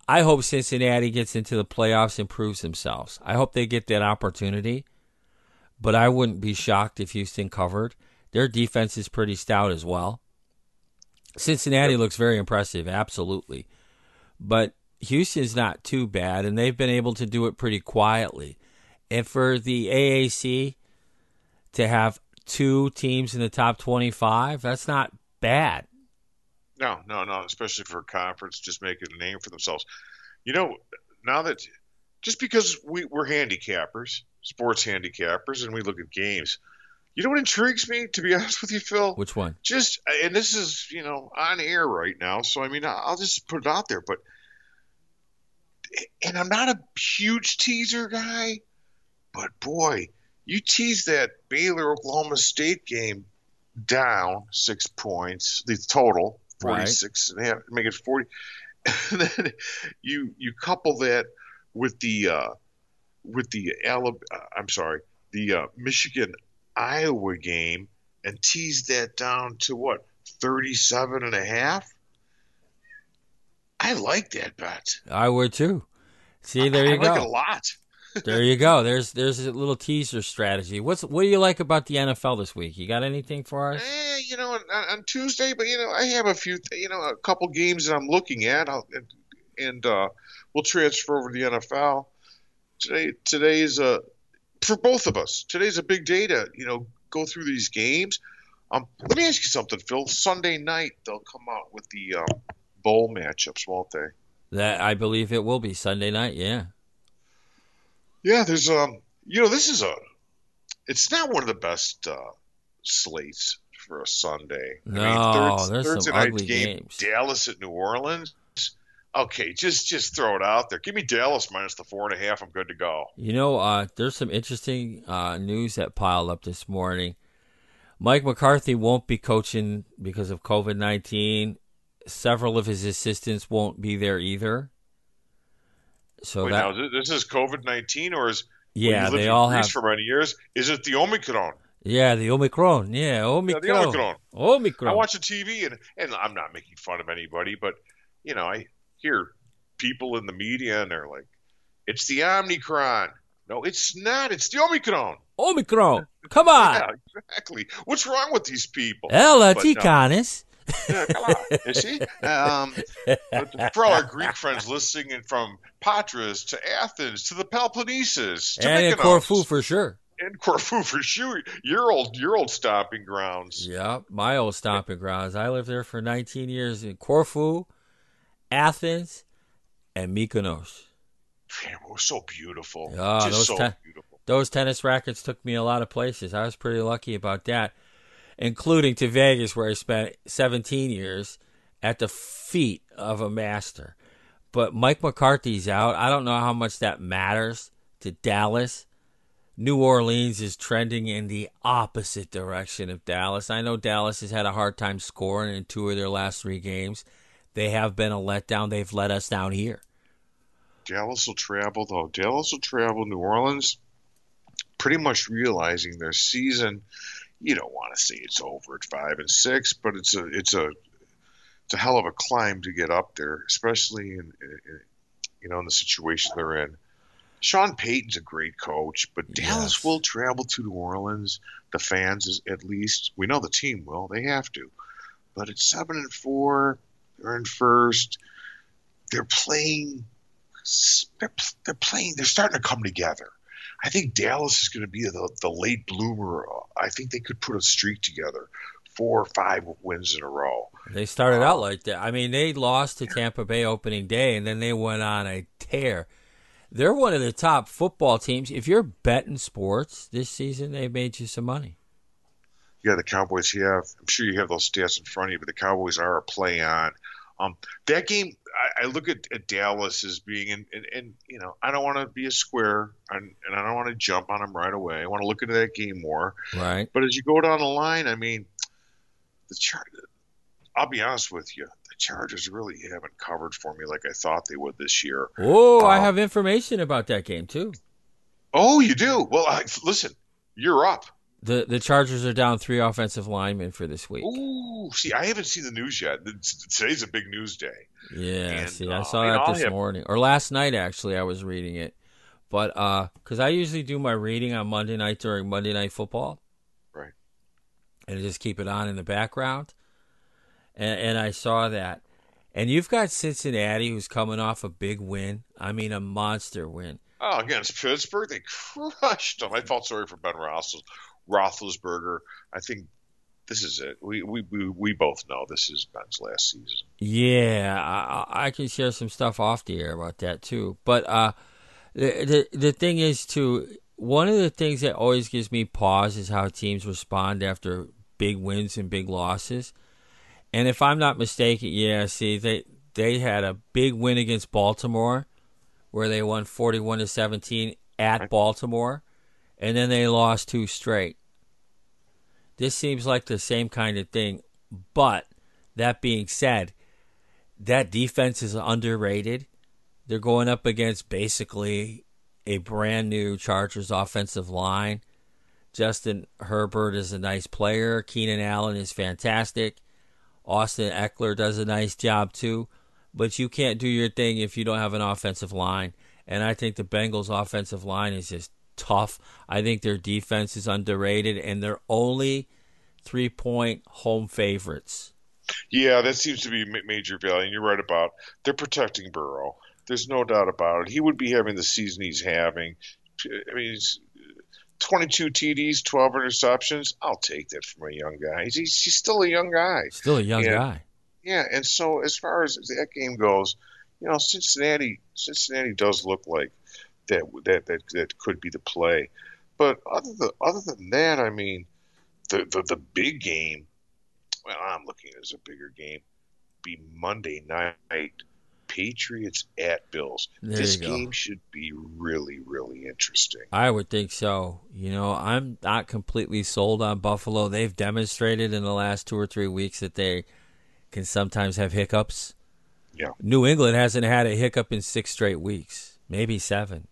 I hope Cincinnati gets into the playoffs and proves themselves. I hope they get that opportunity. But I wouldn't be shocked if Houston covered. Their defense is pretty stout as well. Cincinnati looks very impressive, absolutely. But Houston's not too bad, and they've been able to do it pretty quietly. And for the AAC to have two teams in the top 25, that's not bad. No, no, no. Especially for a conference, just making a name for themselves. You know, now that just because we, we're handicappers, sports handicappers, and we look at games, you know what intrigues me? To be honest with you, Phil, Which one? just and this is you know on air right now so i mean i'll just put it out there but and i'm not a huge teaser guy but boy you tease that baylor oklahoma state game down six points the total Right. 46 and a half make it 40 and then you you couple that with the uh with the Alabama, i'm sorry the uh, michigan iowa game and tease that down to what 37 and a half i like that bet I would too. See, there you I go. like it a lot there you go. There's there's a little teaser strategy. What's what do you like about the NFL this week? You got anything for us? eh, you know on, on tuesday but you know i have a few you know a couple games that i'm looking at I'll, and, and uh, we'll transfer over to the nfl today today's a for both of us today's a big day to you know go through these games Um, let me ask you something, Phil. Sunday night they'll come out with the um, bowl matchups, won't they? That I believe it will be Sunday night. Yeah. Yeah, there's um, you know, this is a, it's not one of the best uh, slates for a Sunday. No, there's some night ugly game, games. Dallas at New Orleans. Okay, just just throw it out there. Give me Dallas minus the four and a half. I'm good to go. You know, uh, there's some interesting uh, news that piled up this morning. Mike McCarthy won't be coaching because of COVID 19. Several of his assistants won't be there either. So Wait, that, now this is COVID nineteen, or is yeah, they all Greece have. for many years? Is it the Omicron? Yeah, the Omicron. Yeah, Omicron. Yeah, the Omicron. Omicron. I watch the TV, and and I'm not making fun of anybody, but you know, I hear people in the media, and they're like, "It's the Omicron." No, it's not. It's the Omicron. Omicron. Come on. Yeah, exactly. What's wrong with these people? Ella. Ticanis. Yeah, come on. You see? Um, for all our Greek friends listening in from Patras to Athens to the Peloponnesus to And in Corfu for sure. and Corfu for sure. Your old, your old stomping grounds. Yeah, my old stomping grounds. I lived there for 19 years in Corfu, Athens, and Mykonos. Man, it was so beautiful. Yeah, Just those so ten- beautiful. Those tennis rackets took me a lot of places. I was pretty lucky about that, including to Vegas, where I spent 17 years at the feet of a master. But Mike McCarthy's out. I don't know how much that matters to Dallas. New Orleans is trending in the opposite direction of Dallas. I know Dallas has had a hard time scoring in two of their last three games. They have been a letdown. They've let us down here. Dallas will travel though. Dallas will travel. New Orleans, pretty much realizing their season. You don't want to say it's over at five and six, but it's a it's a it's a hell of a climb to get up there, especially in, in, you know in the situation they're in. Sean Payton's a great coach, but Dallas will travel to New Orleans. The fans, is, at least, we know the team will. They have to. But it's seven and four. They're in first. They're playing. They're, they're playing. They're starting to come together. I think Dallas is going to be the, the late bloomer. I think they could put a streak together, four or five wins in a row. They started out um, like that. I mean, they lost to Tampa Bay opening day, and then they went on a tear. They're one of the top football teams. If you're betting sports this season, they made you some money. Yeah, the Cowboys have. I'm sure you have those stats in front of you, but the Cowboys are a play on. Um, that game, I, I look at, at Dallas as being, and, and, and you know, I don't want to be a square, and, and I don't want to jump on them right away. I want to look into that game more. Right. But as you go down the line, I mean, the char- I'll be honest with you, the Chargers really haven't covered for me like I thought they would this year. Oh, I Um, have information about that game too. Oh, you do? Well, I, listen, you're up. The the Chargers are down three offensive linemen for this week. Ooh, see, I haven't seen the news yet. Today's a big news day. Yeah, And, see, I uh, saw that this have- morning or last night. Actually, I was reading it, but uh, because I usually do my reading on Monday night during Monday Night Football, Right. and I just keep it on in the background, and, and I saw that, and you've got Cincinnati who's coming off a big win. I mean, a monster win. Oh, against Pittsburgh, they crushed them. I felt sorry for Ben Roethlis- Roethlisberger. I think this is it. We we we, we both know this is Ben's last season. Yeah, I, I can share some stuff off the air about that too. But uh, the, the the thing is, too, one of the things that always gives me pause is how teams respond after big wins and big losses. And if I'm not mistaken, yeah, see, they they had a big win against Baltimore, where they won 41 to 17 at Baltimore, and then they lost two straight. This seems like the same kind of thing, but that being said, that defense is underrated. They're going up against basically a brand new Chargers offensive line. Justin Herbert is a nice player. Keenan Allen is fantastic. Austin Ekeler does a nice job too. But you can't do your thing if you don't have an offensive line. And I think the Bengals' offensive line is just tough. I think their defense is underrated, and they're only three point home favorites. Yeah, that seems to be major value, and you're right about they're protecting Burrow. There's no doubt about it. He would be having the season he's having. I mean, it's, 22 TDs, 12 interceptions. I'll take that from a young guy. He's, he's still a young guy. Still a young Yeah. guy. Yeah, and so as far as that game goes, you know, Cincinnati Cincinnati does look like that that that, that could be the play. But other than other than that, I mean, the, the the big game. Well, I'm looking at as a bigger game. Be Monday night. Patriots at Bills. There this game should be really, really interesting. I would think so. You know, I'm not completely sold on Buffalo. They've demonstrated in the last two or three weeks that they can sometimes have hiccups. Yeah. New England hasn't had a hiccup in six straight weeks, maybe seven.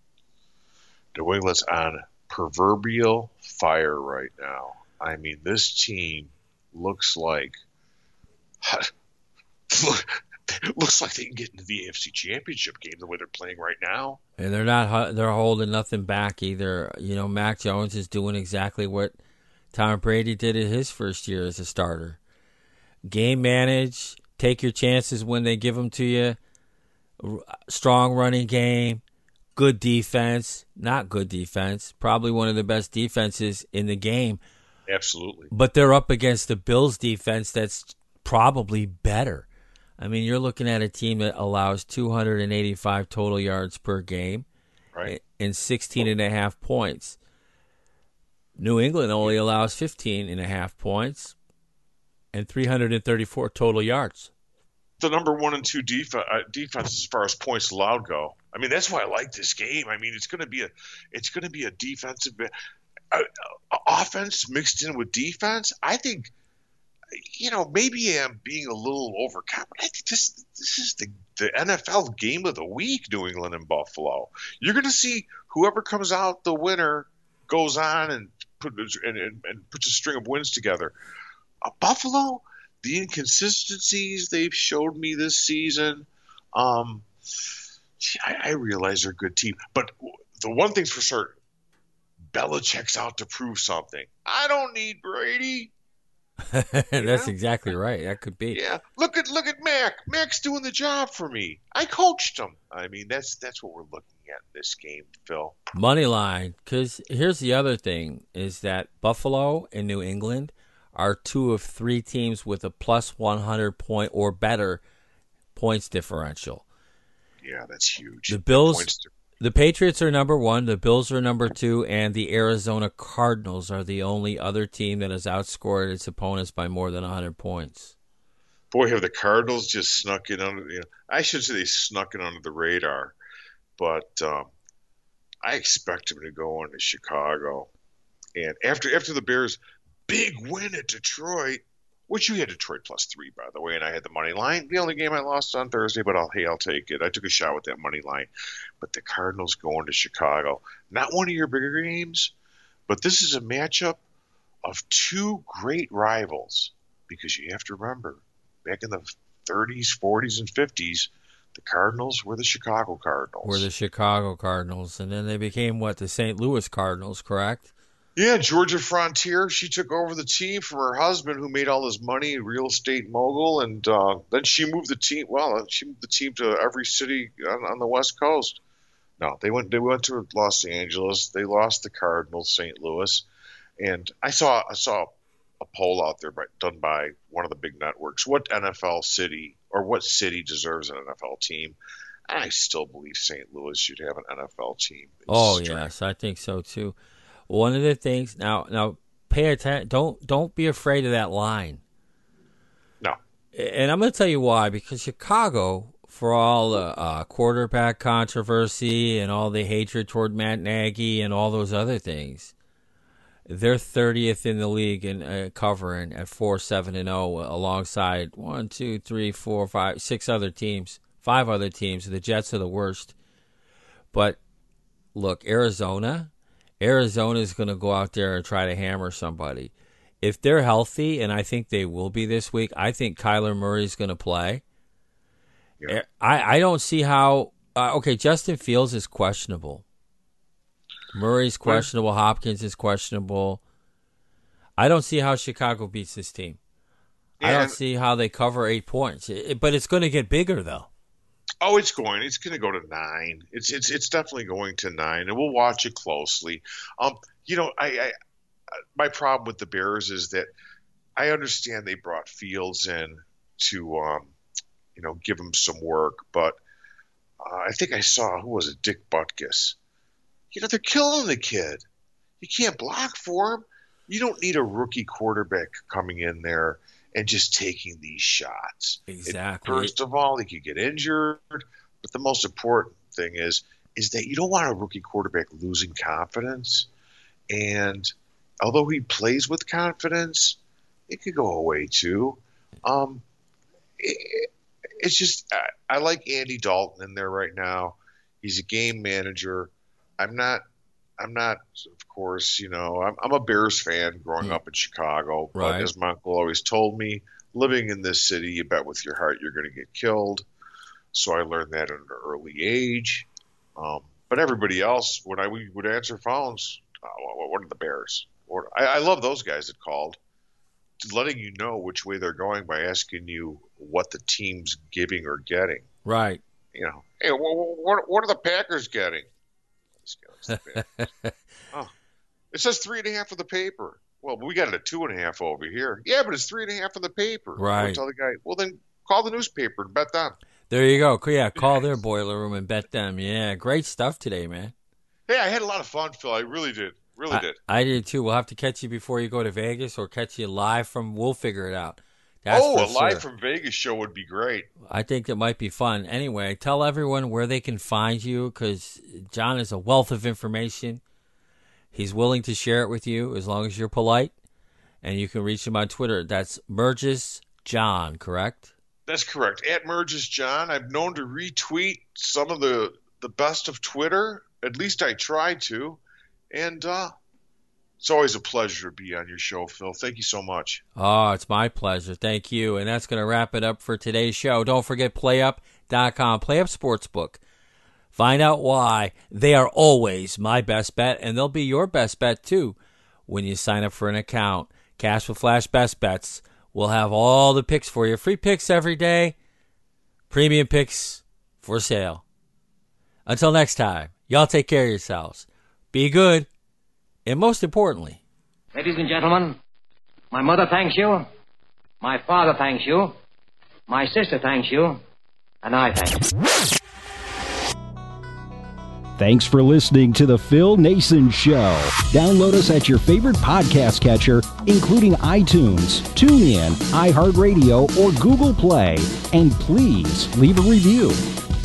New England's on proverbial fire right now. I mean, this team looks like looks like they can get into the AFC Championship game the way they're playing right now. And they're not they're holding nothing back either. You know, Mac Jones is doing exactly what Tom Brady did in his first year as a starter. Game manage, take your chances when they give them to you. Strong running game, good defense, not good defense, probably one of the best defenses in the game, Absolutely. but they're up against the Bills defense that's probably better. I mean, you're looking at a team that allows 285 total yards per game Right. and 16 and a half points. New England only allows 15 and a half points and 334 total yards. The number one and two def- uh, defense as far as points allowed go. I mean, that's why I like this game. I mean, it's going to be a it's going to be a defensive offense mixed in with defense. I think you know, maybe I'm being a little overconfident. I think this this is the the NFL game of the week, New England and Buffalo. You're going to see whoever comes out the winner goes on and put and, and, and puts a string of wins together. Uh, Buffalo, the inconsistencies they've showed me this season. Um, I, I realize they're a good team, but the one thing's for certain, Belichick's out to prove something. I don't need Brady. That's exactly right. That could be. Yeah, look at look at Mac. Mac's doing the job for me. I coached him. I mean, that's that's what we're looking at in this game, Phil. Money line. Because here's the other thing is that Buffalo and New England are two of three teams with a plus 100 point or better points differential. Yeah, that's huge. The Bills- to- The Patriots are number one, the Bills are number two, and the Arizona Cardinals are the only other team that has outscored its opponents by more than 100 points. boy, have the Cardinals just snuck in under. You know, I should say they snuck in under the radar, but um, I expect them to go into Chicago, and after after the Bears' big win at Detroit, which you had Detroit plus three by the way, and I had the money line. The only game I lost on Thursday, but I'll hey, I'll take it. I took a shot with that money line, but the Cardinals going to Chicago, not one of your bigger games, but this is a matchup of two great rivals because you have to remember back in the 30s, 40s, and 50s, the Cardinals were the Chicago Cardinals. Were the Chicago Cardinals, and then they became what the St. Louis Cardinals, correct? Yeah, Georgia Frontiere. She took over the team from her husband, who made all his money, real estate mogul, and uh, then she moved the team. Well, she moved the team to every city on, on the West Coast. No, they went. They went to Los Angeles. They lost the Cardinals, St. Louis, and I saw. I saw a poll out there by, done by one of the big networks. What NFL city or what city deserves an NFL team? I still believe St. Louis should have an NFL team. Oh yes, I think so too. One of the things now, now pay attention. Don't don't be afraid of that line. No. And I'm going to tell you why. Because Chicago, for all the uh, quarterback controversy and all the hatred toward Matt Nagy and all those other things, they're 30th in the league in uh, covering at four seven and zero, alongside one, two, three, four, five, six other teams, five other teams. The Jets are the worst. But look, Arizona, Arizona is going to go out there and try to hammer somebody. If they're healthy, and I think they will be this week, I think Kyler Murray is going to play. Yeah. Eh, I, I don't see how. Uh, okay, Justin Fields is questionable. Murray's questionable. Hopkins is questionable. I don't see how Chicago beats this team. I don't see how they cover eight points. It- but it's going to get bigger, though. Oh, it's going. It's going to go to nine. It's it's it's definitely going to nine, and we'll watch it closely. Um, you know, I, I my problem with the Bears is that I understand they brought Fields in to um, you know give him some work, but uh, I think I saw who was it, Dick Butkus. You know, they're killing the kid. You can't block for him. You don't need a rookie quarterback coming in there and just taking these shots. Exactly. It, first of all, he could get injured, but the most important thing is is that you don't want a rookie quarterback losing confidence. And although he plays with confidence, it could go away too. Um, it, it's just I, I like Andy Dalton in there right now. He's a game manager. I'm not I'm not, of course, you know, I'm, I'm a Bears fan growing mm. up in Chicago. But right. as my uncle always told me, living in this city, you bet with your heart you're going to get killed. So I learned that at an early age. Um, but everybody else, when I would answer phones, uh, what are the Bears? Or, I, I love those guys that called, letting you know which way they're going by asking you what the team's giving or getting. Right. You know, hey, what, what are the Packers getting? Oh, it says three and a half of the paper. Well, we got it at two and a half over here. Yeah, but it's three and a half of the paper. Right. tell the guy, well, then call the newspaper and bet them. There you go. Yeah, call their boiler room and bet them. Yeah, great stuff today, man. Hey, I had a lot of fun, Phil. I really did. Really I, did. I did too. We'll have to catch you before you go to Vegas or catch you live from. We'll figure it out. That's oh, a live sure. from Vegas show would be great. I think it might be fun. Anyway, tell everyone where they can find you because John is a wealth of information. He's willing to share it with you as long as you're polite, and you can reach him on Twitter. That's Murges John, correct? That's correct. At Murges John. I've known to retweet some of the the best of Twitter. At least I try to, and uh, it's always a pleasure to be on your show, Phil. Thank you so much. Oh, it's my pleasure. Thank you. And that's going to wrap it up for today's show. Don't forget playup.com, PlayUp Sportsbook. Find out why they are always my best bet, and they'll be your best bet too when you sign up for an account. Cash with Flash Best Bets. We'll have all the picks for you. Free picks every day, premium picks for sale. Until next time, y'all take care of yourselves. Be good. And most importantly, ladies and gentlemen, my mother thanks you, my father thanks you, my sister thanks you, and I thank you. Thanks for listening to the Phil Naessens Show. Download us at your favorite podcast catcher, including iTunes, TuneIn, iHeartRadio, or Google Play. And please leave a review.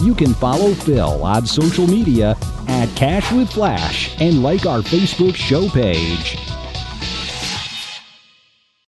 You can follow Phil on social media at Cash with Flash and like our Facebook show page.